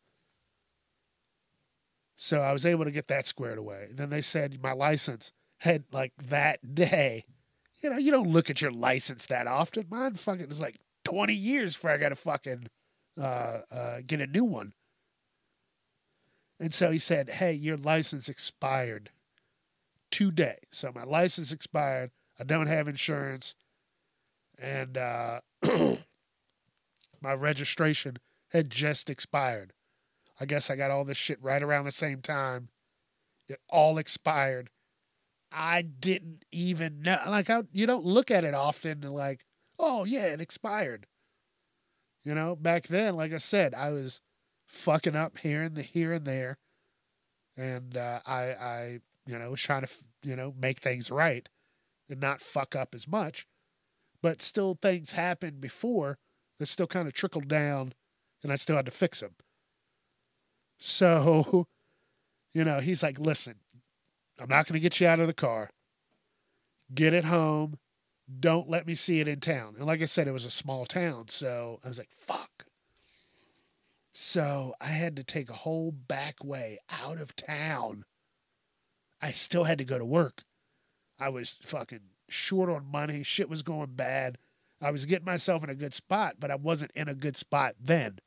So I was able to get that squared away. Then they said my license had like that day. You know, you don't look at your license that often. Mine fucking is like 20 years before I got to fucking uh, uh, get a new one. And so he said, Hey, your license expired today. So my license expired. I don't have insurance. And uh, my registration had just expired. I guess I got all this shit right around the same time. It all expired. I didn't even know. Like, I, you don't look at it often, like, oh, yeah, it expired. You know, back then, like I said, I was fucking up here and the here and there, and uh, I, I, you know, was trying to, you know, make things right and not fuck up as much. But still, things happened before that still kind of trickled down, and I still had to fix them. So, you know, he's like, listen, I'm not going to get you out of the car. Get it home. Don't let me see it in town. And like I said, it was a small town. So I was like, fuck. So I had to take a whole back way out of town. I still had to go to work. I was fucking short on money. Shit was going bad. I was getting myself in a good spot, but I wasn't in a good spot then.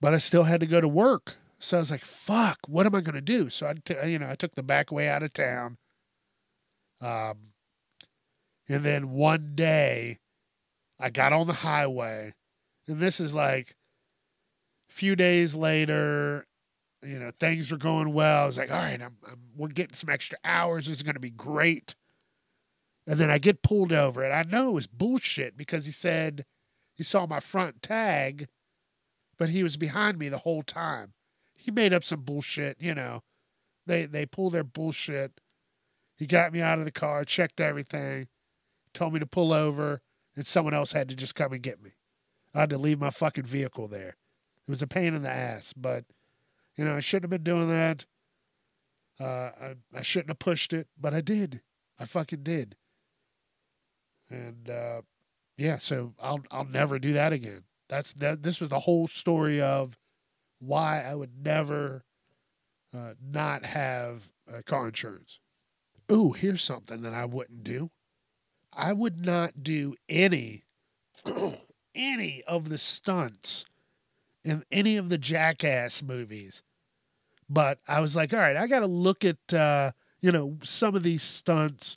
But I still had to go to work. So I was like, fuck, what am I going to do? So I, t- you know, I took the back way out of town. Um, and then one day I got on the highway and this is like a few days later, you know, things were going well. I was like, all right, I'm, I'm we're getting some extra hours. This is going to be great. And then I get pulled over and I know it was bullshit because he said he saw my front tag, but he was behind me the whole time he made up some bullshit, you know. They they pulled their bullshit. He got me out of the car, checked everything, told me to pull over, and someone else had to just come and get me. I had to leave my fucking vehicle there. It was a pain in the ass, but you know, I shouldn't have been doing that. Uh, I, I shouldn't have pushed it, but I did. I fucking did. And uh, yeah, so I'll I'll never do that again. That's that. This was the whole story of why I would never uh, not have car insurance. Ooh, here's something that I wouldn't do. I would not do any any of the stunts in any of the Jackass movies. But I was like, all right, I got to look at uh, you know some of these stunts,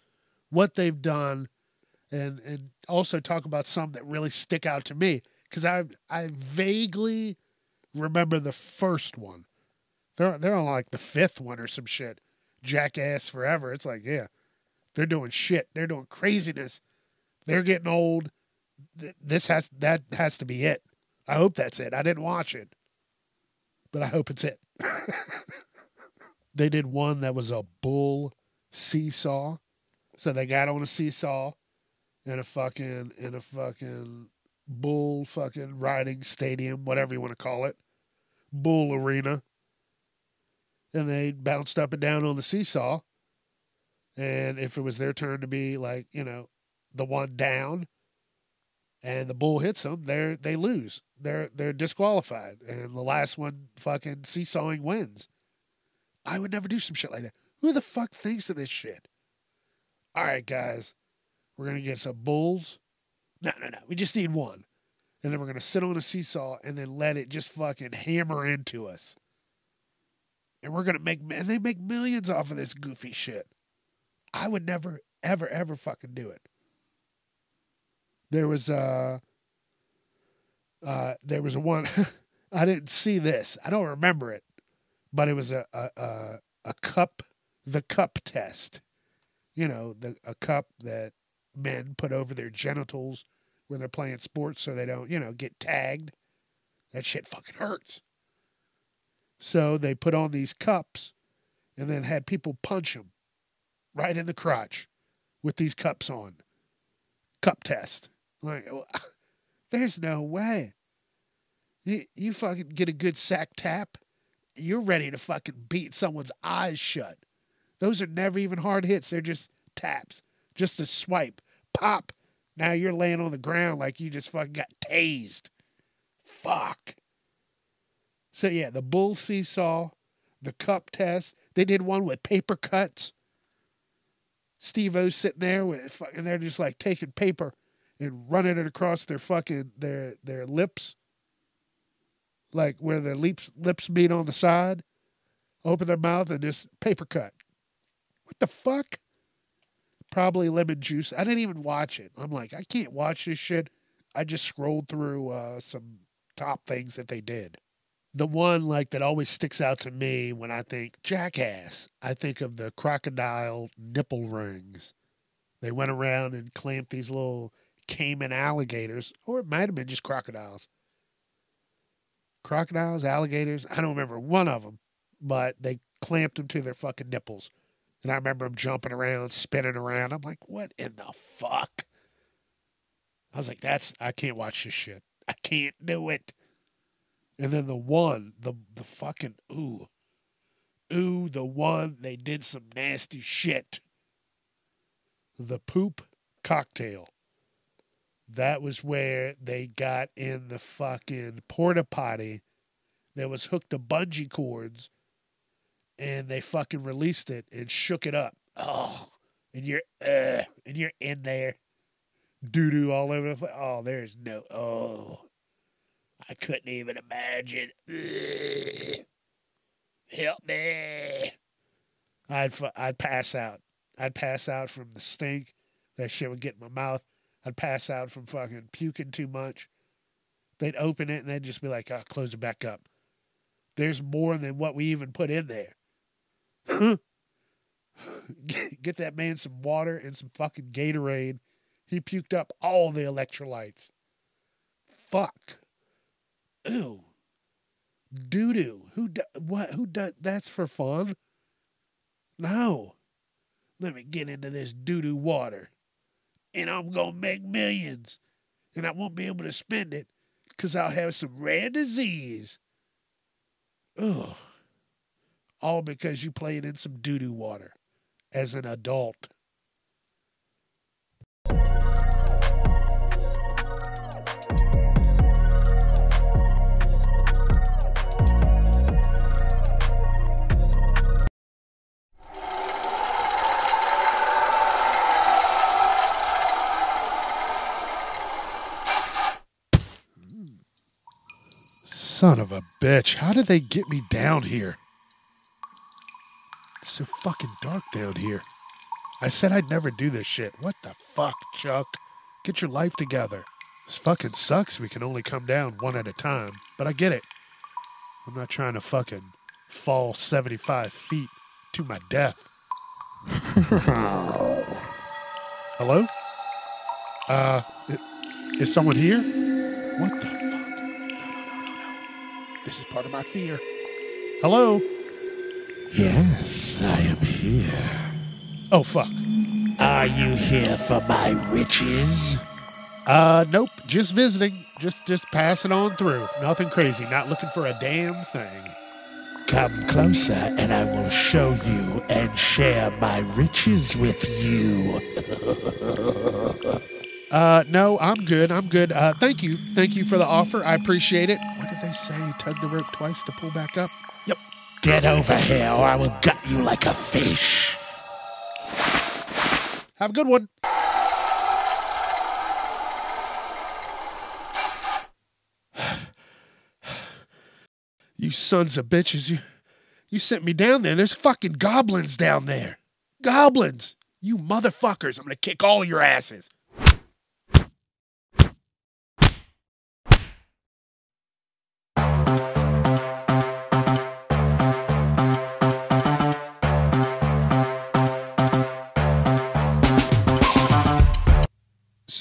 what they've done, and and also talk about some that really stick out to me because I I vaguely remember the first one. They're they're on like the fifth one or some shit. Jackass forever. It's like, yeah, they're doing shit. They're doing craziness. They're getting old. This has that has to be it. I hope that's it. I didn't watch it, but I hope it's it. they did one that was a bull seesaw. So they got on a seesaw in a fucking in a fucking bull fucking riding stadium, whatever you want to call it, bull arena. And they bounced up and down on the seesaw. And if it was their turn to be like, you know, the one down and the bull hits them, they're they lose. They're they're disqualified. And the last one fucking seesawing wins. I would never do some shit like that. Who the fuck thinks of this shit? All right, guys. We're gonna get some bulls. No, no, no. We just need one. And then we're gonna sit on a seesaw and then let it just fucking hammer into us. And we're gonna make and they make millions off of this goofy shit. I would never, ever, ever fucking do it. There was uh uh there was a one I didn't see this. I don't remember it. But it was a a a, a cup the cup test. You know, the a cup that men put over their genitals when they're playing sports so they don't, you know, get tagged. That shit fucking hurts. So they put on these cups and then had people punch them right in the crotch with these cups on. Cup test. Like, there's no way. You, you fucking get a good sack tap, you're ready to fucking beat someone's eyes shut. Those are never even hard hits. They're just taps, just a swipe, pop. Now you're laying on the ground like you just fucking got tased. Fuck. So yeah, the bull seesaw, the cup test. They did one with paper cuts. Steve-O's sitting there with fucking they're just like taking paper and running it across their fucking their their lips. Like where their lips lips meet on the side. Open their mouth and just paper cut. What the fuck? Probably lemon juice. I didn't even watch it. I'm like, I can't watch this shit. I just scrolled through uh, some top things that they did the one like that always sticks out to me when I think jackass, I think of the crocodile nipple rings. They went around and clamped these little caiman alligators, or it might have been just crocodiles. Crocodiles, alligators, I don't remember one of them, but they clamped them to their fucking nipples. And I remember them jumping around, spinning around. I'm like, what in the fuck? I was like, that's, I can't watch this shit. I can't do it. And then the one, the the fucking ooh, ooh, the one they did some nasty shit. The poop cocktail. That was where they got in the fucking porta potty that was hooked to bungee cords, and they fucking released it and shook it up. Oh, and you're uh, and you're in there, doo doo all over the place. Oh, there's no oh. I couldn't even imagine. Ugh. Help me. I'd I'd pass out. I'd pass out from the stink. That shit would get in my mouth. I'd pass out from fucking puking too much. They'd open it and they'd just be like, oh, close it back up. There's more than what we even put in there. get, get that man some water and some fucking Gatorade. He puked up all the electrolytes. Fuck. Ooh. Doo doo. Who do, what? Who does? That's for fun. No. Let me get into this doo doo water, and I'm gonna make millions, and I won't be able to spend it because I'll have some rare disease. Ugh. All because you played in some doo doo water as an adult. Son of a bitch. How did they get me down here? It's so fucking dark down here. I said I'd never do this shit. What the fuck, Chuck? Get your life together. This fucking sucks. We can only come down one at a time. But I get it. I'm not trying to fucking fall 75 feet to my death. Hello? Uh, is someone here? What the This is part of my fear. Hello? Yes, I am here. Oh, fuck. Are you here for my riches? Uh, nope. Just visiting. Just, just passing on through. Nothing crazy. Not looking for a damn thing. Come closer and I will show you and share my riches with you. Uh, no, I'm good. I'm good. Uh, thank you. Thank you for the offer. I appreciate it. What did they say? Tug the rope twice to pull back up? Yep. Get over here or I will gut you like a fish. Have a good one. you sons of bitches, you you sent me down there. There's fucking goblins down there. Goblins. You motherfuckers. I'm gonna kick all your asses.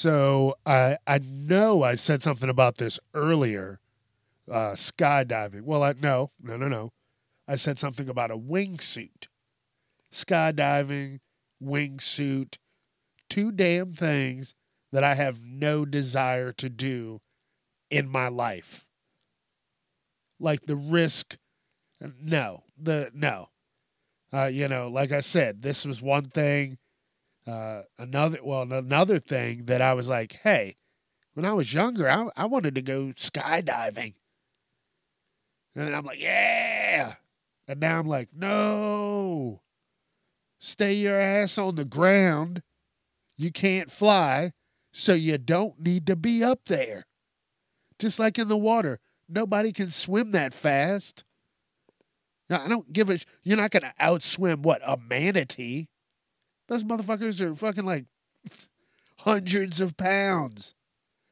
So I I know I said something about this earlier. Uh, skydiving. Well, I no, no, no, no. I said something about a wingsuit. Skydiving, wingsuit, two damn things that I have no desire to do in my life. Like the risk, no, the no. Uh, you know, like I said, this was one thing. Uh, another, well, another thing that I was like, hey, when I was younger, I, I wanted to go skydiving. And I'm like, yeah. And now I'm like, no. Stay your ass on the ground. You can't fly, so you don't need to be up there. Just like in the water, nobody can swim that fast. Now, I don't give a. You're not going to outswim what a manatee. Those motherfuckers are fucking like hundreds of pounds,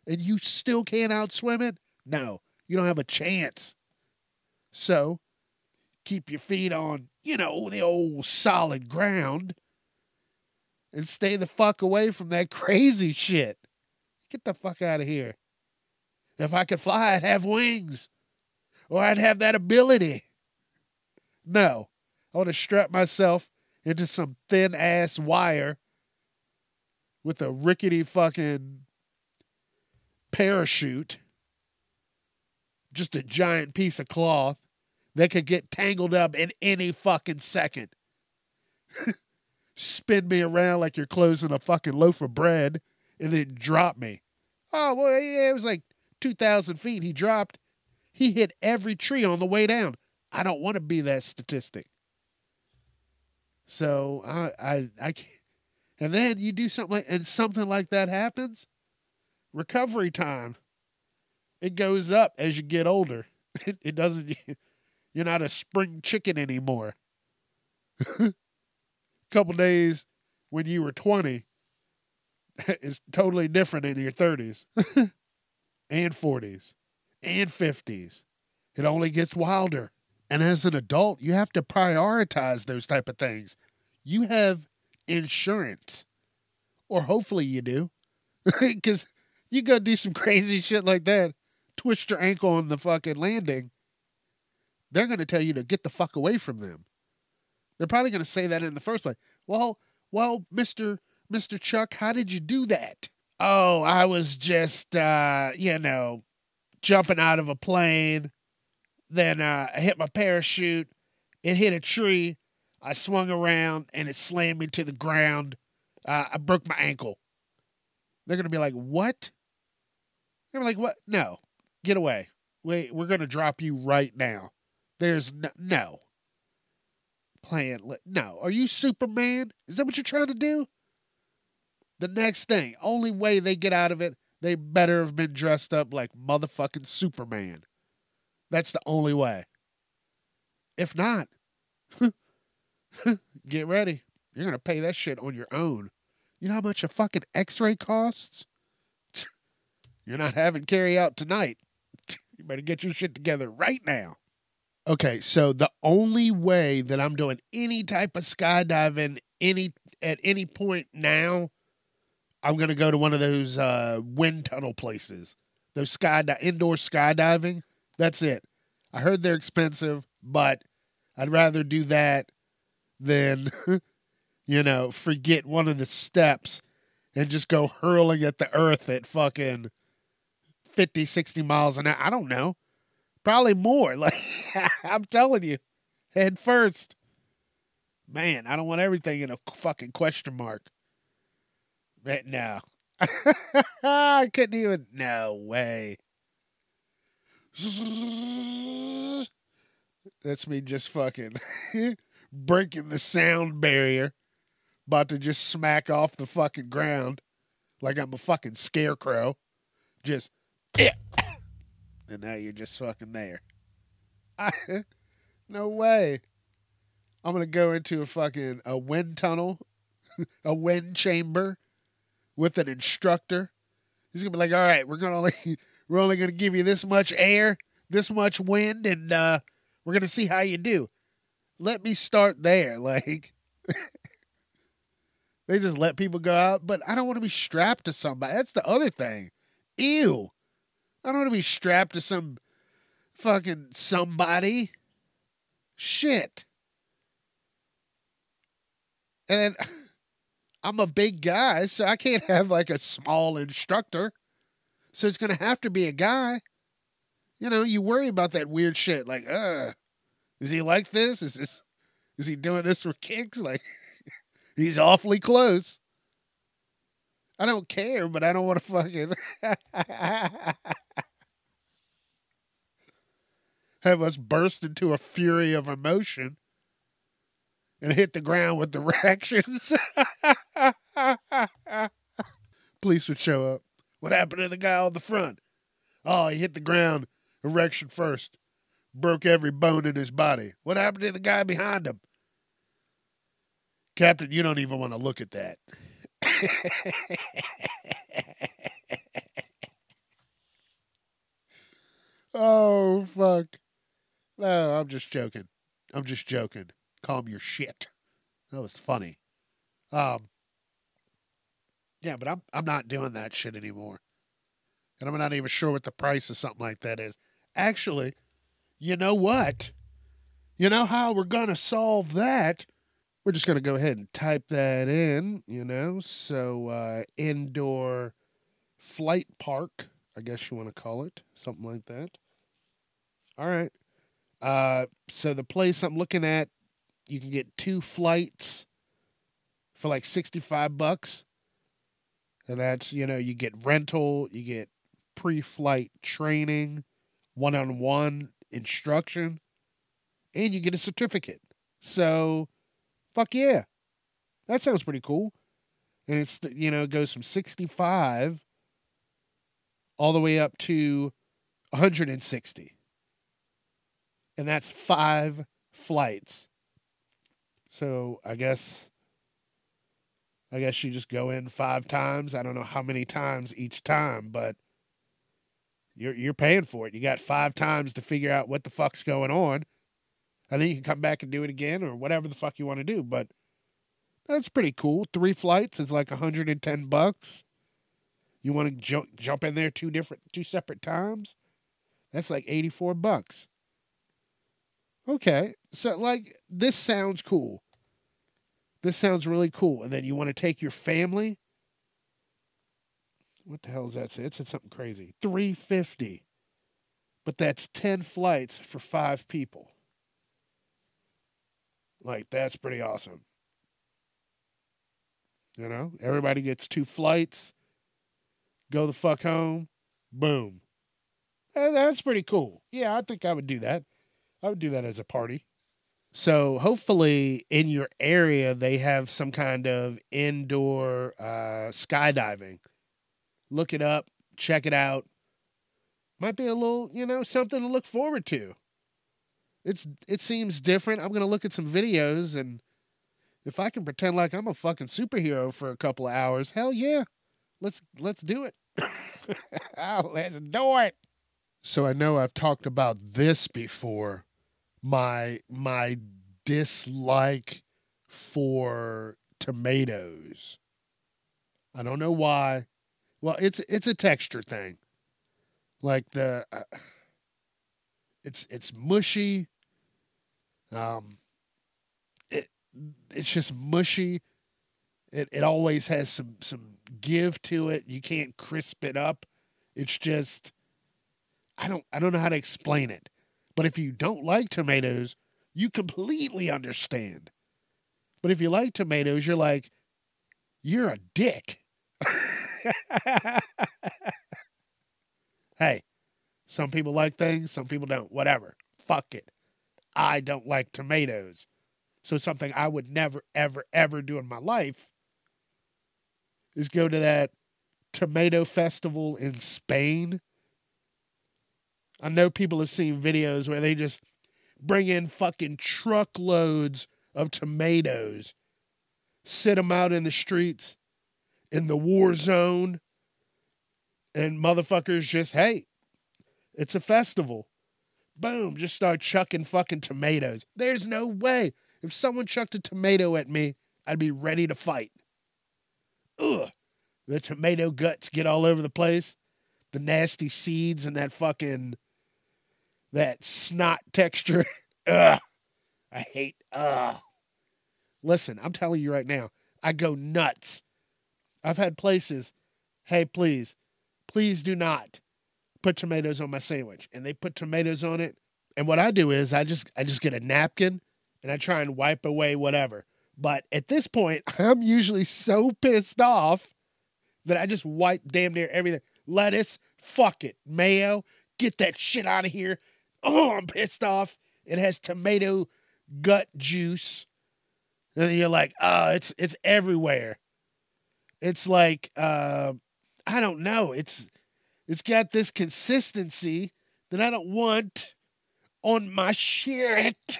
and you still can't outswim it. No, you don't have a chance. So, keep your feet on, you know, the old solid ground, and stay the fuck away from that crazy shit. Get the fuck out of here. If I could fly, I'd have wings, or I'd have that ability. No, I want to strap myself into some thin ass wire with a rickety fucking parachute, just a giant piece of cloth that could get tangled up in any fucking second. Spin me around like you're closing a fucking loaf of bread and then drop me. Oh, well, yeah, it was like 2,000 feet he dropped. He hit every tree on the way down. I don't want to be that statistic. So I, I, I can't. And then you do something like, and something like that happens. Recovery time. It goes up as you get older. It, it doesn't. You're not a spring chicken anymore. Couple days when you were 20 is totally different in your 30s and 40s and 50s. It only gets wilder. And as an adult, you have to prioritize those type of things. You have insurance, or hopefully you do, because you go do some crazy shit like that, twist your ankle on the fucking landing. They're to tell you to get the fuck away from them. They're probably to say that in the first place. Well, well, Mister Mister Chuck, how did you do that? Oh, I was just, uh, you know, jumping out of a plane. Then uh, I hit my parachute. It hit a tree. I swung around and it slammed me to the ground. Uh, I broke my ankle. They're gonna be like, "What?" I'm like, "What? No, get away. Wait, we're gonna drop you right now. There's no, no. playing. No, are you Superman? Is that what you're trying to do?" The next thing, only way they get out of it, they better have been dressed up like motherfucking Superman. That's the only way. If not, get ready. You're going to pay that shit on your own. You know how much a fucking x ray costs? You're not having carry out tonight. You better get your shit together right now. Okay, so the only way that I'm doing any type of skydiving any at any point now, I'm gonna go to one of those uh, wind tunnel places, those sky indoor skydiving. That's it. I heard they're expensive, but I'd rather do that than, you know, forget one of the steps and just go hurling at the earth at fucking 50, 60 miles an hour. I don't know. Probably more. Like, I'm telling you, head first. Man, I don't want everything in a fucking question mark. But no. I couldn't even. No way. That's me just fucking breaking the sound barrier. About to just smack off the fucking ground like I'm a fucking scarecrow. Just. and now you're just fucking there. No way. I'm gonna go into a fucking a wind tunnel, a wind chamber, with an instructor. He's gonna be like, "All right, we're gonna only we're only gonna give you this much air, this much wind, and uh, we're gonna see how you do." Let me start there. Like, they just let people go out, but I don't want to be strapped to somebody. That's the other thing. Ew. I don't want to be strapped to some fucking somebody. Shit. And I'm a big guy, so I can't have like a small instructor. So it's going to have to be a guy. You know, you worry about that weird shit. Like, uh, is he like this? Is this, is he doing this for kicks? Like, he's awfully close. I don't care, but I don't want to fucking have us burst into a fury of emotion and hit the ground with directions. Police would show up. What happened to the guy on the front? Oh, he hit the ground, erection first. Broke every bone in his body. What happened to the guy behind him? Captain, you don't even want to look at that. oh, fuck. No, I'm just joking. I'm just joking calm your shit. That was funny. Um, yeah, but I'm I'm not doing that shit anymore, and I'm not even sure what the price of something like that is. Actually, you know what? You know how we're gonna solve that? We're just gonna go ahead and type that in. You know, so uh, indoor flight park, I guess you want to call it, something like that. All right. Uh, so the place I'm looking at you can get two flights for like 65 bucks. And that's, you know, you get rental, you get pre flight training, one on one instruction, and you get a certificate. So, fuck yeah. That sounds pretty cool. And it's, you know, it goes from 65 all the way up to 160. And that's five flights so I guess I guess you just go in five times. I don't know how many times each time, but you're you're paying for it. You got five times to figure out what the fuck's going on. And then you can come back and do it again or whatever the fuck you want to do. But that's pretty cool. Three flights is like 110 bucks. You want to jump jump in there two different two separate times? That's like 84 bucks. Okay. So like this sounds cool. This sounds really cool. And then you want to take your family. What the hell is that? It said something crazy. 350. But that's 10 flights for 5 people. Like that's pretty awesome. You know, everybody gets two flights. Go the fuck home. Boom. That's pretty cool. Yeah, I think I would do that. I would do that as a party. So hopefully in your area they have some kind of indoor uh, skydiving. Look it up, check it out. Might be a little, you know, something to look forward to. It's it seems different. I'm gonna look at some videos and if I can pretend like I'm a fucking superhero for a couple of hours, hell yeah. Let's let's do it. oh, let's do it. So I know I've talked about this before my my dislike for tomatoes. I don't know why. Well, it's it's a texture thing. Like the uh, it's it's mushy. Um it it's just mushy. It it always has some some give to it. You can't crisp it up. It's just I don't I don't know how to explain it. But if you don't like tomatoes, you completely understand. But if you like tomatoes, you're like, you're a dick. hey, some people like things, some people don't. Whatever. Fuck it. I don't like tomatoes. So something I would never, ever, ever do in my life is go to that tomato festival in Spain. I know people have seen videos where they just bring in fucking truckloads of tomatoes, sit them out in the streets, in the war zone, and motherfuckers just, hey, it's a festival. Boom, just start chucking fucking tomatoes. There's no way. If someone chucked a tomato at me, I'd be ready to fight. Ugh. The tomato guts get all over the place. The nasty seeds and that fucking that snot texture. Ugh. I hate ugh. Listen, I'm telling you right now, I go nuts. I've had places, hey, please, please do not put tomatoes on my sandwich. And they put tomatoes on it. And what I do is I just I just get a napkin and I try and wipe away whatever. But at this point, I'm usually so pissed off that I just wipe damn near everything. Lettuce, fuck it. Mayo, get that shit out of here. Oh, I'm pissed off. It has tomato gut juice. And you're like, oh, it's it's everywhere. It's like uh I don't know. It's it's got this consistency that I don't want on my shit.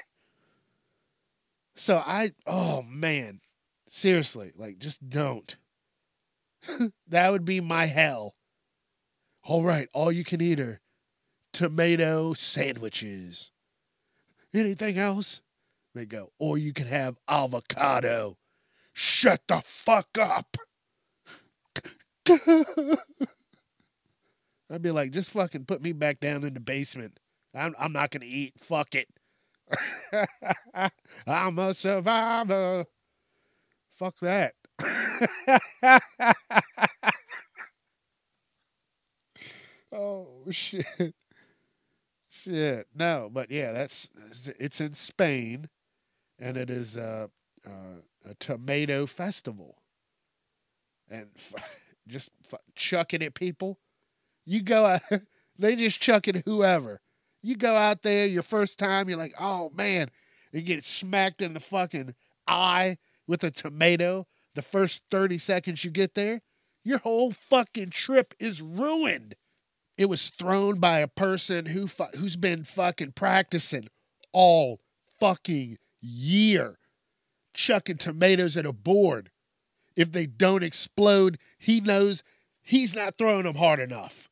So I oh man. Seriously, like just don't. that would be my hell. All right, all you can eater tomato sandwiches. Anything else? They go, or you can have avocado. Shut the fuck up. I'd be like, just fucking put me back down in the basement. I'm I'm not gonna eat. Fuck it. I'm a survivor. Fuck that. oh shit. Shit. No, but yeah, that's it's in Spain and it is a, a, a tomato festival. And just chucking at people. You go out, they just chucking whoever. You go out there your first time, you're like, oh man, you get smacked in the fucking eye with a tomato the first 30 seconds you get there, your whole fucking trip is ruined. It was thrown by a person who fu- who's been fucking practicing all fucking year, chucking tomatoes at a board. If they don't explode, he knows he's not throwing them hard enough.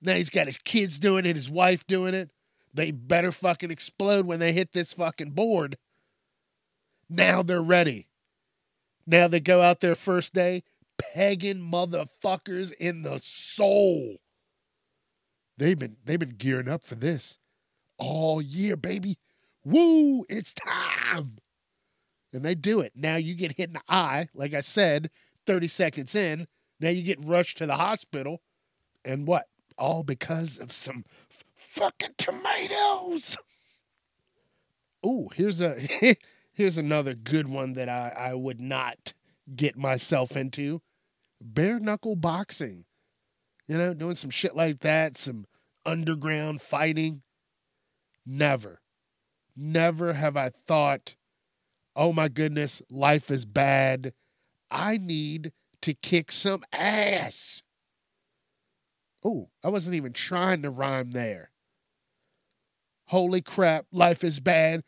Now he's got his kids doing it, his wife doing it. They better fucking explode when they hit this fucking board. Now they're ready. Now they go out there first day, pegging motherfuckers in the soul. They've been they've been gearing up for this all year, baby. Woo, it's time. And they do it. Now you get hit in the eye, like I said, 30 seconds in. Now you get rushed to the hospital. And what? All because of some f- fucking tomatoes. Oh, here's a here's another good one that I, I would not get myself into. Bare knuckle boxing. You know, doing some shit like that, some underground fighting. Never. Never have I thought, oh my goodness, life is bad. I need to kick some ass. Oh, I wasn't even trying to rhyme there. Holy crap, life is bad.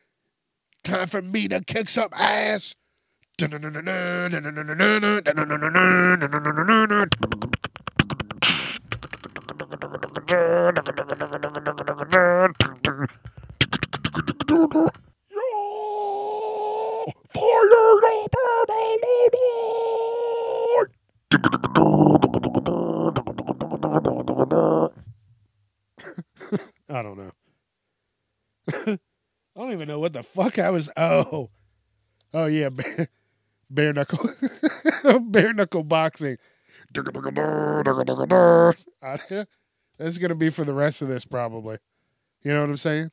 Time for me to kick some ass. I don't know. I don't even know what the fuck I was. Oh, oh yeah, bare, bare knuckle, bare knuckle boxing. I- That's gonna be for the rest of this, probably. You know what I'm saying?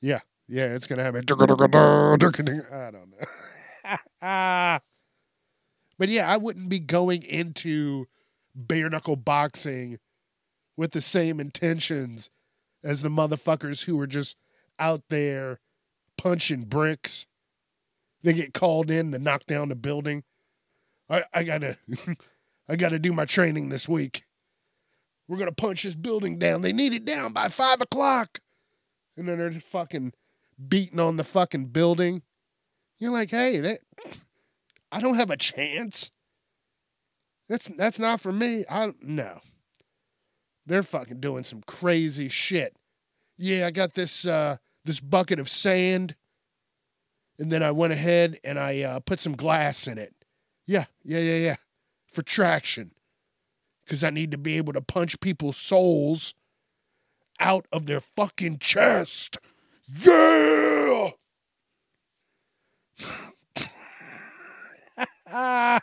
Yeah, yeah, it's gonna happen. I don't know. but yeah, I wouldn't be going into bare knuckle boxing with the same intentions as the motherfuckers who were just out there punching bricks. They get called in to knock down the building. I, I gotta I gotta do my training this week. We're gonna punch this building down. They need it down by five o'clock. And then they're just fucking beating on the fucking building. You're like, hey, that I don't have a chance. That's that's not for me. I no. They're fucking doing some crazy shit. Yeah, I got this uh this bucket of sand and then I went ahead and I uh, put some glass in it. Yeah, yeah, yeah, yeah. For traction. Cuz I need to be able to punch people's souls out of their fucking chest. Yeah! Uh,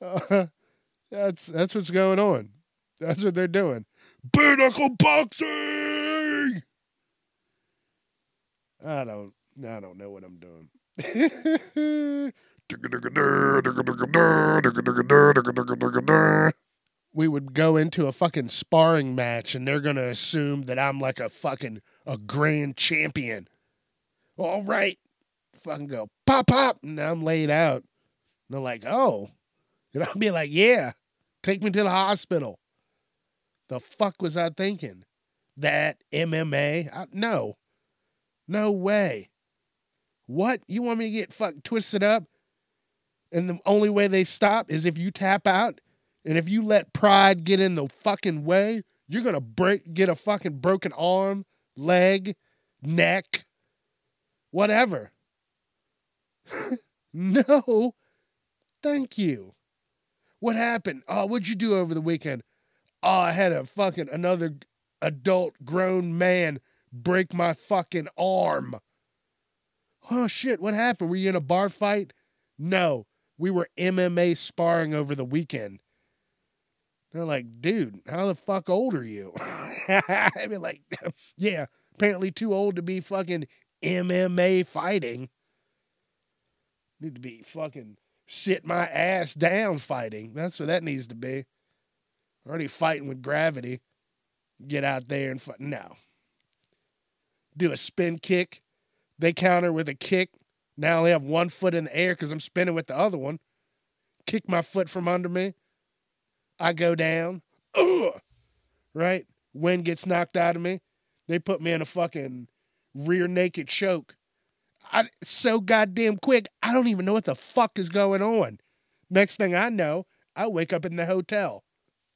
that's that's what's going on. That's what they're doing. Bare knuckle boxing. I don't I don't know what I'm doing. we would go into a fucking sparring match and they're gonna assume that I'm like a fucking a grand champion. All right. Fucking go pop pop and I'm laid out. And they're like, oh. And I'll be like, yeah, take me to the hospital. The fuck was I thinking? That MMA? I, no. No way. What? You want me to get fucked twisted up? And the only way they stop is if you tap out. And if you let pride get in the fucking way, you're gonna break get a fucking broken arm, leg, neck, whatever. no. Thank you. What happened? Oh, what'd you do over the weekend? Oh, I had a fucking another adult grown man break my fucking arm. Oh shit, what happened? Were you in a bar fight? No. We were MMA sparring over the weekend. They're like, dude, how the fuck old are you? I mean, like, yeah, apparently too old to be fucking MMA fighting. Need to be fucking sit my ass down fighting. That's what that needs to be. Already fighting with gravity. Get out there and fight. No. Do a spin kick. They counter with a kick. Now I only have one foot in the air because I'm spinning with the other one. Kick my foot from under me. I go down. Ugh! Right? Wind gets knocked out of me. They put me in a fucking rear naked choke. I, so goddamn quick, I don't even know what the fuck is going on. Next thing I know, I wake up in the hotel.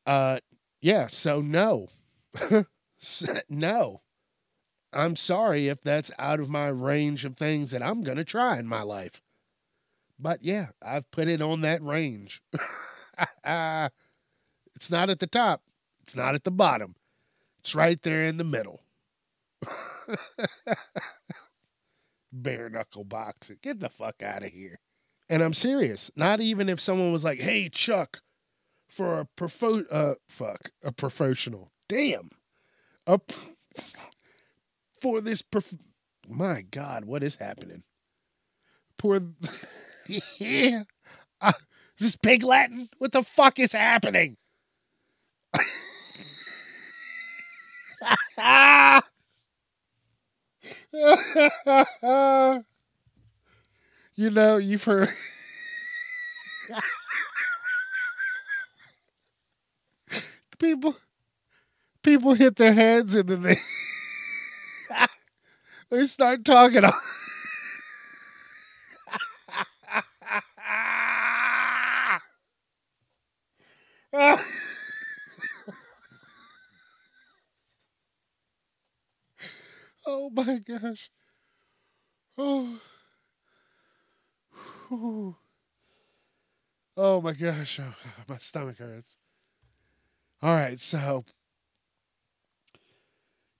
Uh, yeah, so no. no. I'm sorry if that's out of my range of things that I'm going to try in my life. But yeah, I've put it on that range. it's not at the top, it's not at the bottom. It's right there in the middle. Bare knuckle boxing. Get the fuck out of here. And I'm serious. Not even if someone was like, "Hey, Chuck, for a profo uh fuck, a professional." Damn. A for this prof- My god, what is happening? Poor Yeah. Uh, is this pig Latin? What the fuck is happening? you know, you've heard. people, people hit their heads and then they they start talking. Oh my gosh. Oh. Oh my gosh, oh, my stomach hurts. All right, so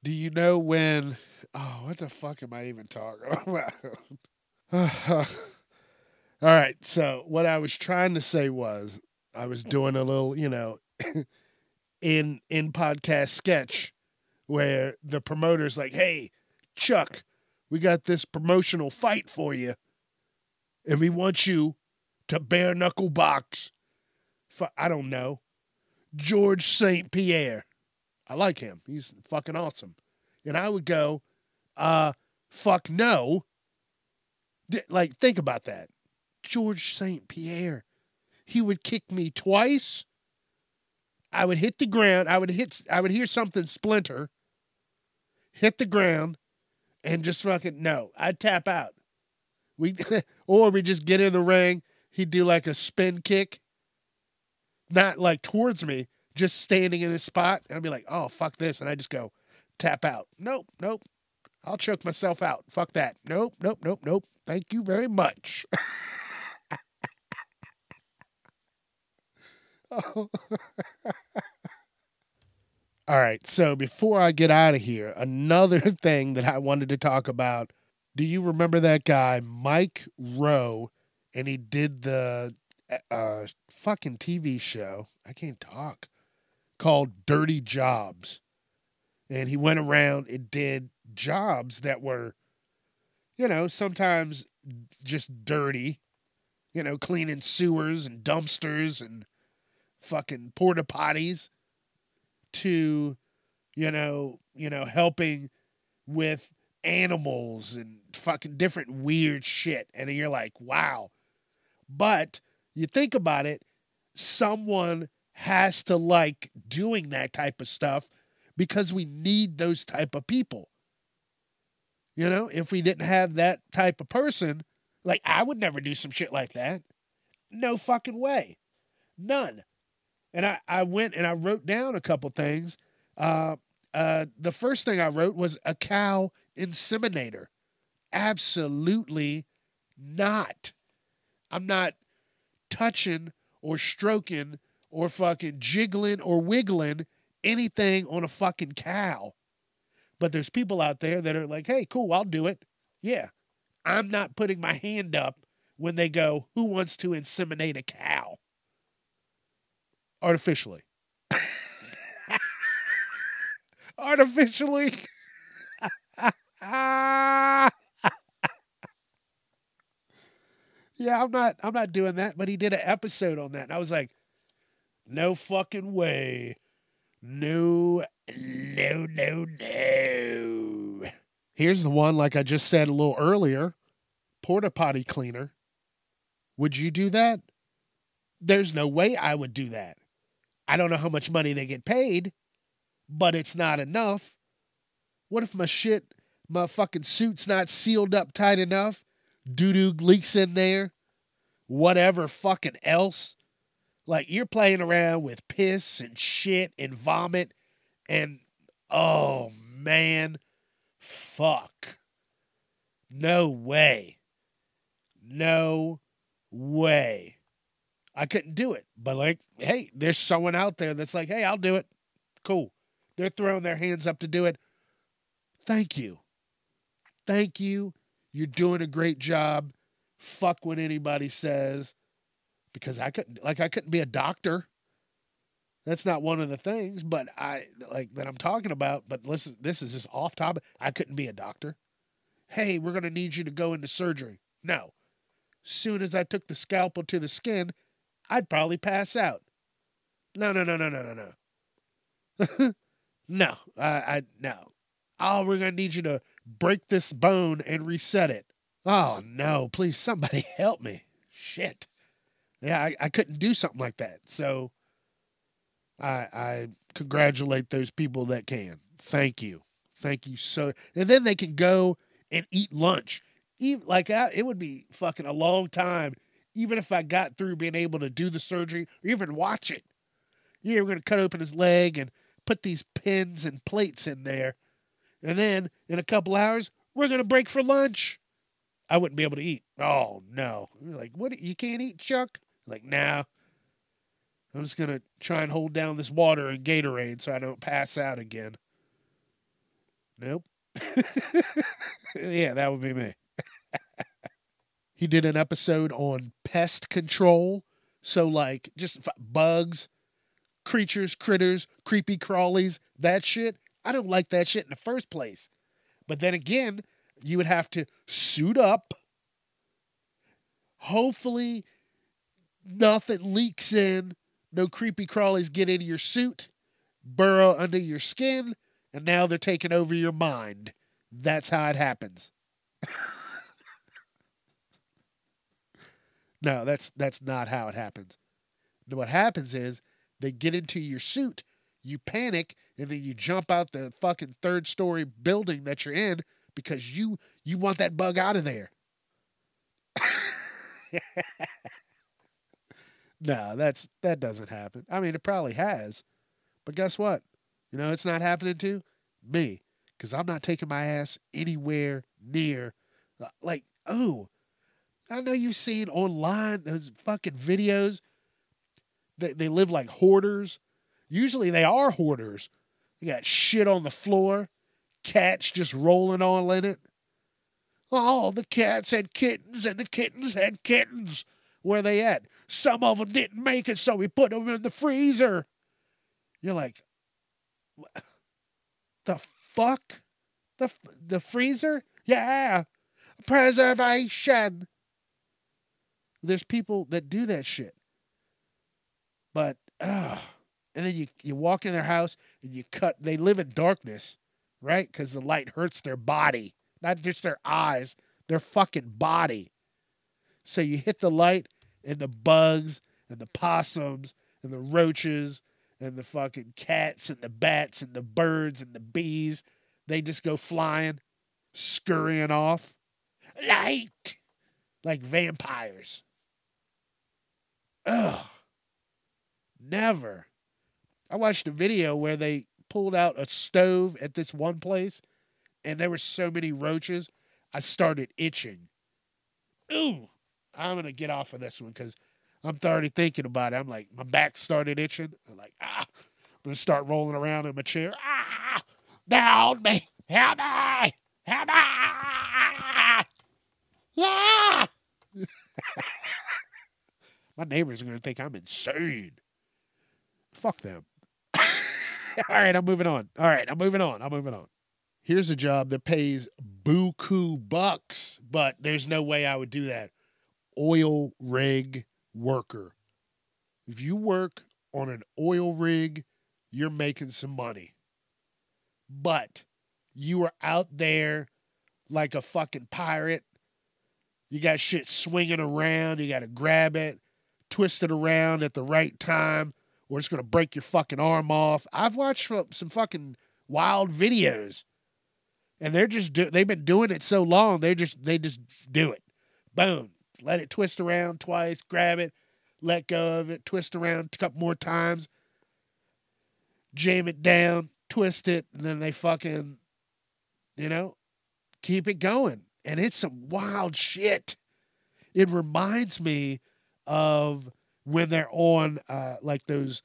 do you know when? Oh, what the fuck am I even talking about? All right, so what I was trying to say was I was doing a little, you know, in in podcast sketch where the promoter's like, "Hey, Chuck, we got this promotional fight for you, and we want you to bare knuckle box for I don't know George St. Pierre. I like him. He's fucking awesome. And I would go, uh, fuck no. Like, think about that. George St. Pierre. He would kick me twice. I would hit the ground. I would hit I would hear something splinter, hit the ground, and just fucking no. I'd tap out. We or we just get in the ring he'd do like a spin kick, not like towards me, just standing in his spot. And I'd be like, oh, fuck this. And I just go tap out. Nope, nope. I'll choke myself out. Fuck that. Nope, nope, nope, nope. Thank you very much. All right. So before I get out of here, another thing that I wanted to talk about. Do you remember that guy, Mike Rowe? and he did the eh, uh, fucking TV show. I can't talk. Called Dirty Jobs. And he went around and did jobs that were, you know, sometimes just dirty, you know, cleaning sewers and dumpsters and fucking porta potties to, you know, you know, helping with animals and fucking different weird shit. And you're like, wow, but you think about it, someone has to like doing that type of stuff because we need those type of people. You know, if we didn't have that type of person, like I would never do some shit like that. No fucking way. None. And I, I went and I wrote down a couple things. Uh, uh, the first thing I wrote was a cow inseminator. Absolutely not. I'm not touching or stroking or fucking jiggling or wiggling anything on a fucking cow. But there's people out there that are like, hey, cool, I'll do it. Yeah. I'm not putting my hand up when they go, who wants to inseminate a cow? Artificially. Artificially. yeah, I'm not I'm not doing that. But he did an episode on that. And I was like, no fucking way. No, no, no, no. Here's the one, like I just said a little earlier porta potty cleaner. Would you do that? There's no way I would do that. I don't know how much money they get paid, but it's not enough. What if my shit, my fucking suit's not sealed up tight enough doo doo leaks in there, whatever fucking else. Like you're playing around with piss and shit and vomit and oh man, fuck. No way. No way. I couldn't do it. But like, hey, there's someone out there that's like, hey, I'll do it. Cool. They're throwing their hands up to do it. Thank you. Thank you you're doing a great job. Fuck what anybody says. Because I couldn't like I couldn't be a doctor. That's not one of the things, but I like that I'm talking about. But listen, this is just off topic. I couldn't be a doctor. Hey, we're gonna need you to go into surgery. No. Soon as I took the scalpel to the skin, I'd probably pass out. No, no, no, no, no, no, no. no, I, I no. Oh, we're gonna need you to break this bone and reset it. Oh no, please somebody help me. Shit. Yeah, I, I couldn't do something like that. So I I congratulate those people that can. Thank you. Thank you so and then they can go and eat lunch. Even like I, it would be fucking a long time, even if I got through being able to do the surgery or even watch it. Yeah, we're gonna cut open his leg and put these pins and plates in there And then in a couple hours, we're going to break for lunch. I wouldn't be able to eat. Oh, no. Like, what? You can't eat, Chuck? Like, nah. I'm just going to try and hold down this water and Gatorade so I don't pass out again. Nope. yeah, that would be me. he did an episode on pest control. So, like, just bugs, creatures, critters, creepy crawlies, that shit. I don't like that shit in the first place. But then again, you would have to suit up. Hopefully, nothing leaks in. No creepy crawlies get into your suit, burrow under your skin, and now they're taking over your mind. That's how it happens. no, that's that's not how it happens. What happens is they get into your suit, you panic, and then you jump out the fucking third story building that you're in because you you want that bug out of there. no, that's that doesn't happen. I mean, it probably has, but guess what? You know, it's not happening to me because I'm not taking my ass anywhere near. uh, Like, oh, I know you've seen online those fucking videos. They they live like hoarders. Usually they are hoarders. They got shit on the floor, cats just rolling all in it. Oh, the cats had kittens and the kittens had kittens. Where they at? Some of them didn't make it, so we put them in the freezer. You're like, the fuck? The the freezer? Yeah, preservation. There's people that do that shit. But uh, and then you you walk in their house and you cut. They live in darkness, right? Because the light hurts their body, not just their eyes, their fucking body. So you hit the light, and the bugs and the possums and the roaches and the fucking cats and the bats and the birds and the bees, they just go flying, scurrying off. Light! Like vampires. Ugh. Never. I watched a video where they pulled out a stove at this one place and there were so many roaches, I started itching. Ooh, I'm to get off of this one because I'm already thinking about it. I'm like, my back started itching. I'm like, ah, I'm to start rolling around in my chair. Ah, down me. Help me. Help me. Yeah. my neighbors are to think I'm insane. Fuck them. All right, I'm moving on. All right, I'm moving on. I'm moving on. Here's a job that pays buku bucks, but there's no way I would do that. Oil rig worker. If you work on an oil rig, you're making some money. But you are out there like a fucking pirate. You got shit swinging around. You got to grab it, twist it around at the right time, or it's going to break your fucking arm off. I've watched some fucking wild videos and they're just do- they've been doing it so long they just they just do it boom let it twist around twice grab it let go of it twist around a couple more times jam it down twist it and then they fucking you know keep it going and it's some wild shit it reminds me of when they're on uh like those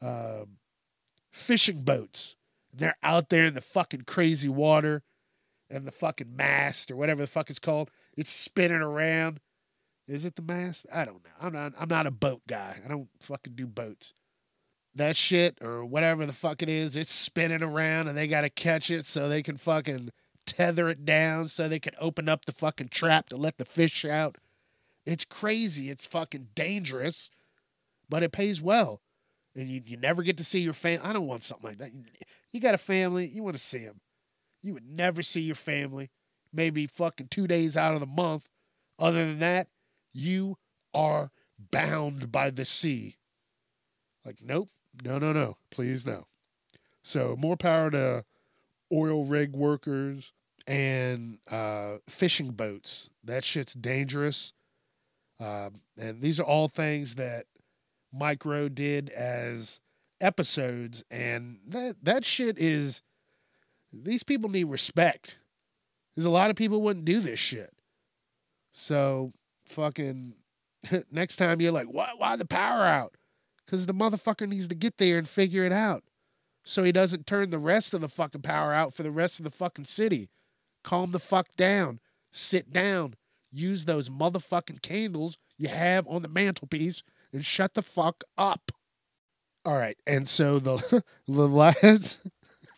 um fishing boats they're out there in the fucking crazy water and the fucking mast or whatever the fuck it's called. It's spinning around. Is it the mast? I don't know. I'm not I'm not a boat guy. I don't fucking do boats. That shit or whatever the fuck it is, it's spinning around and they gotta catch it so they can fucking tether it down so they can open up the fucking trap to let the fish out. It's crazy. It's fucking dangerous, but it pays well. And you, you never get to see your family. I don't want something like that. You got a family, you want to see them. You would never see your family, maybe fucking two days out of the month. Other than that, you are bound by the sea. Like, nope, no, no, no, please no. So, more power to oil rig workers and uh, fishing boats. That shit's dangerous. Um, and these are all things that Mike Rowe did as episodes, and that that shit is These people need respect. Because a lot of people wouldn't do this shit. So, fucking, next time you're like, why, why the power out? Because the motherfucker needs to get there and figure it out. So he doesn't turn the rest of the fucking power out for the rest of the fucking city. Calm the fuck down. Sit down. Use those motherfucking candles you have on the mantelpiece and shut the fuck up. All right. And so the, the last,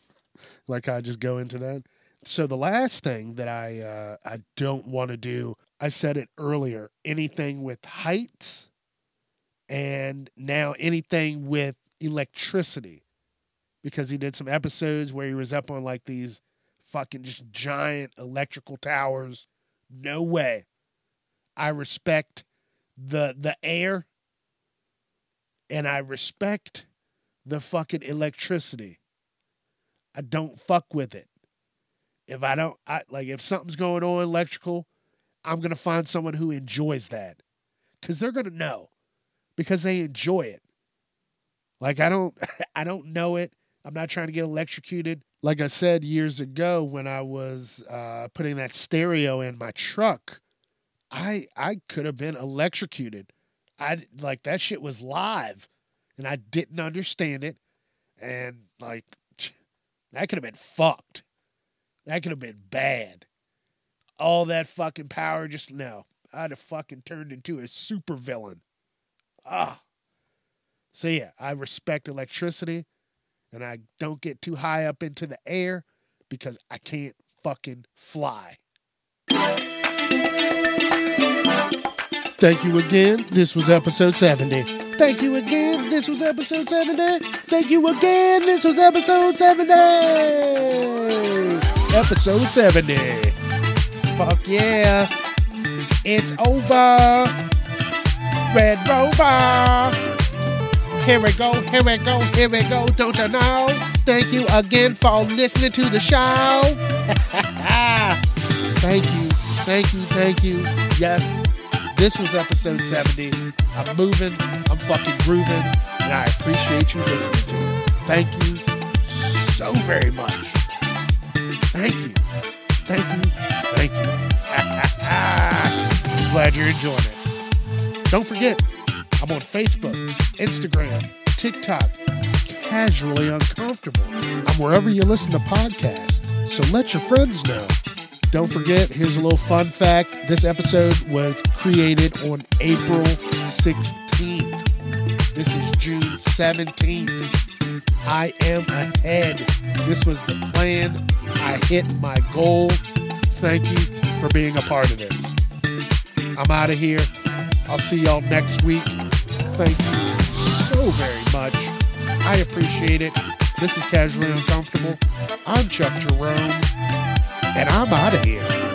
like I just go into that. So the last thing that I uh, I don't want to do, I said it earlier. Anything with heights, and now anything with electricity, because he did some episodes where he was up on like these fucking just giant electrical towers. No way. I respect the the air, and I respect the fucking electricity. I don't fuck with it. If I don't, I like if something's going on electrical, I'm gonna find someone who enjoys that, because they're gonna know, because they enjoy it. Like I don't, I don't know it. I'm not trying to get electrocuted. Like I said years ago when I was uh, putting that stereo in my truck, I I could have been electrocuted. I like that shit was live, and I didn't understand it, and like that could have been fucked. That could have been bad. All that fucking power just no. I'd have fucking turned into a super villain. Ah. So yeah, I respect electricity and I don't get too high up into the air because I can't fucking fly. Thank you again. This was episode 70. Thank you again. This was episode 70. Thank you again. This was episode 70 episode 70. Fuck yeah. It's over. Red Rover. Here we go, here we go, here we go, don't you know? Thank you again for listening to the show. thank you, thank you, thank you. Yes, this was episode 70. I'm moving, I'm fucking grooving, and I appreciate you listening to it. Thank you so very much. Thank you. Thank you. Glad you're enjoying it. Don't forget, I'm on Facebook, Instagram, TikTok, casually uncomfortable. I'm wherever you listen to podcasts, so let your friends know. Don't forget, here's a little fun fact. This episode was created on April 16th. This is June 17th. I am ahead. This was the plan. I hit my goal. Thank you for being a part of this. I'm out of here. I'll see y'all next week. Thank you so very much. I appreciate it. This is Casually Uncomfortable. I'm Chuck Jerome, and I'm out of here.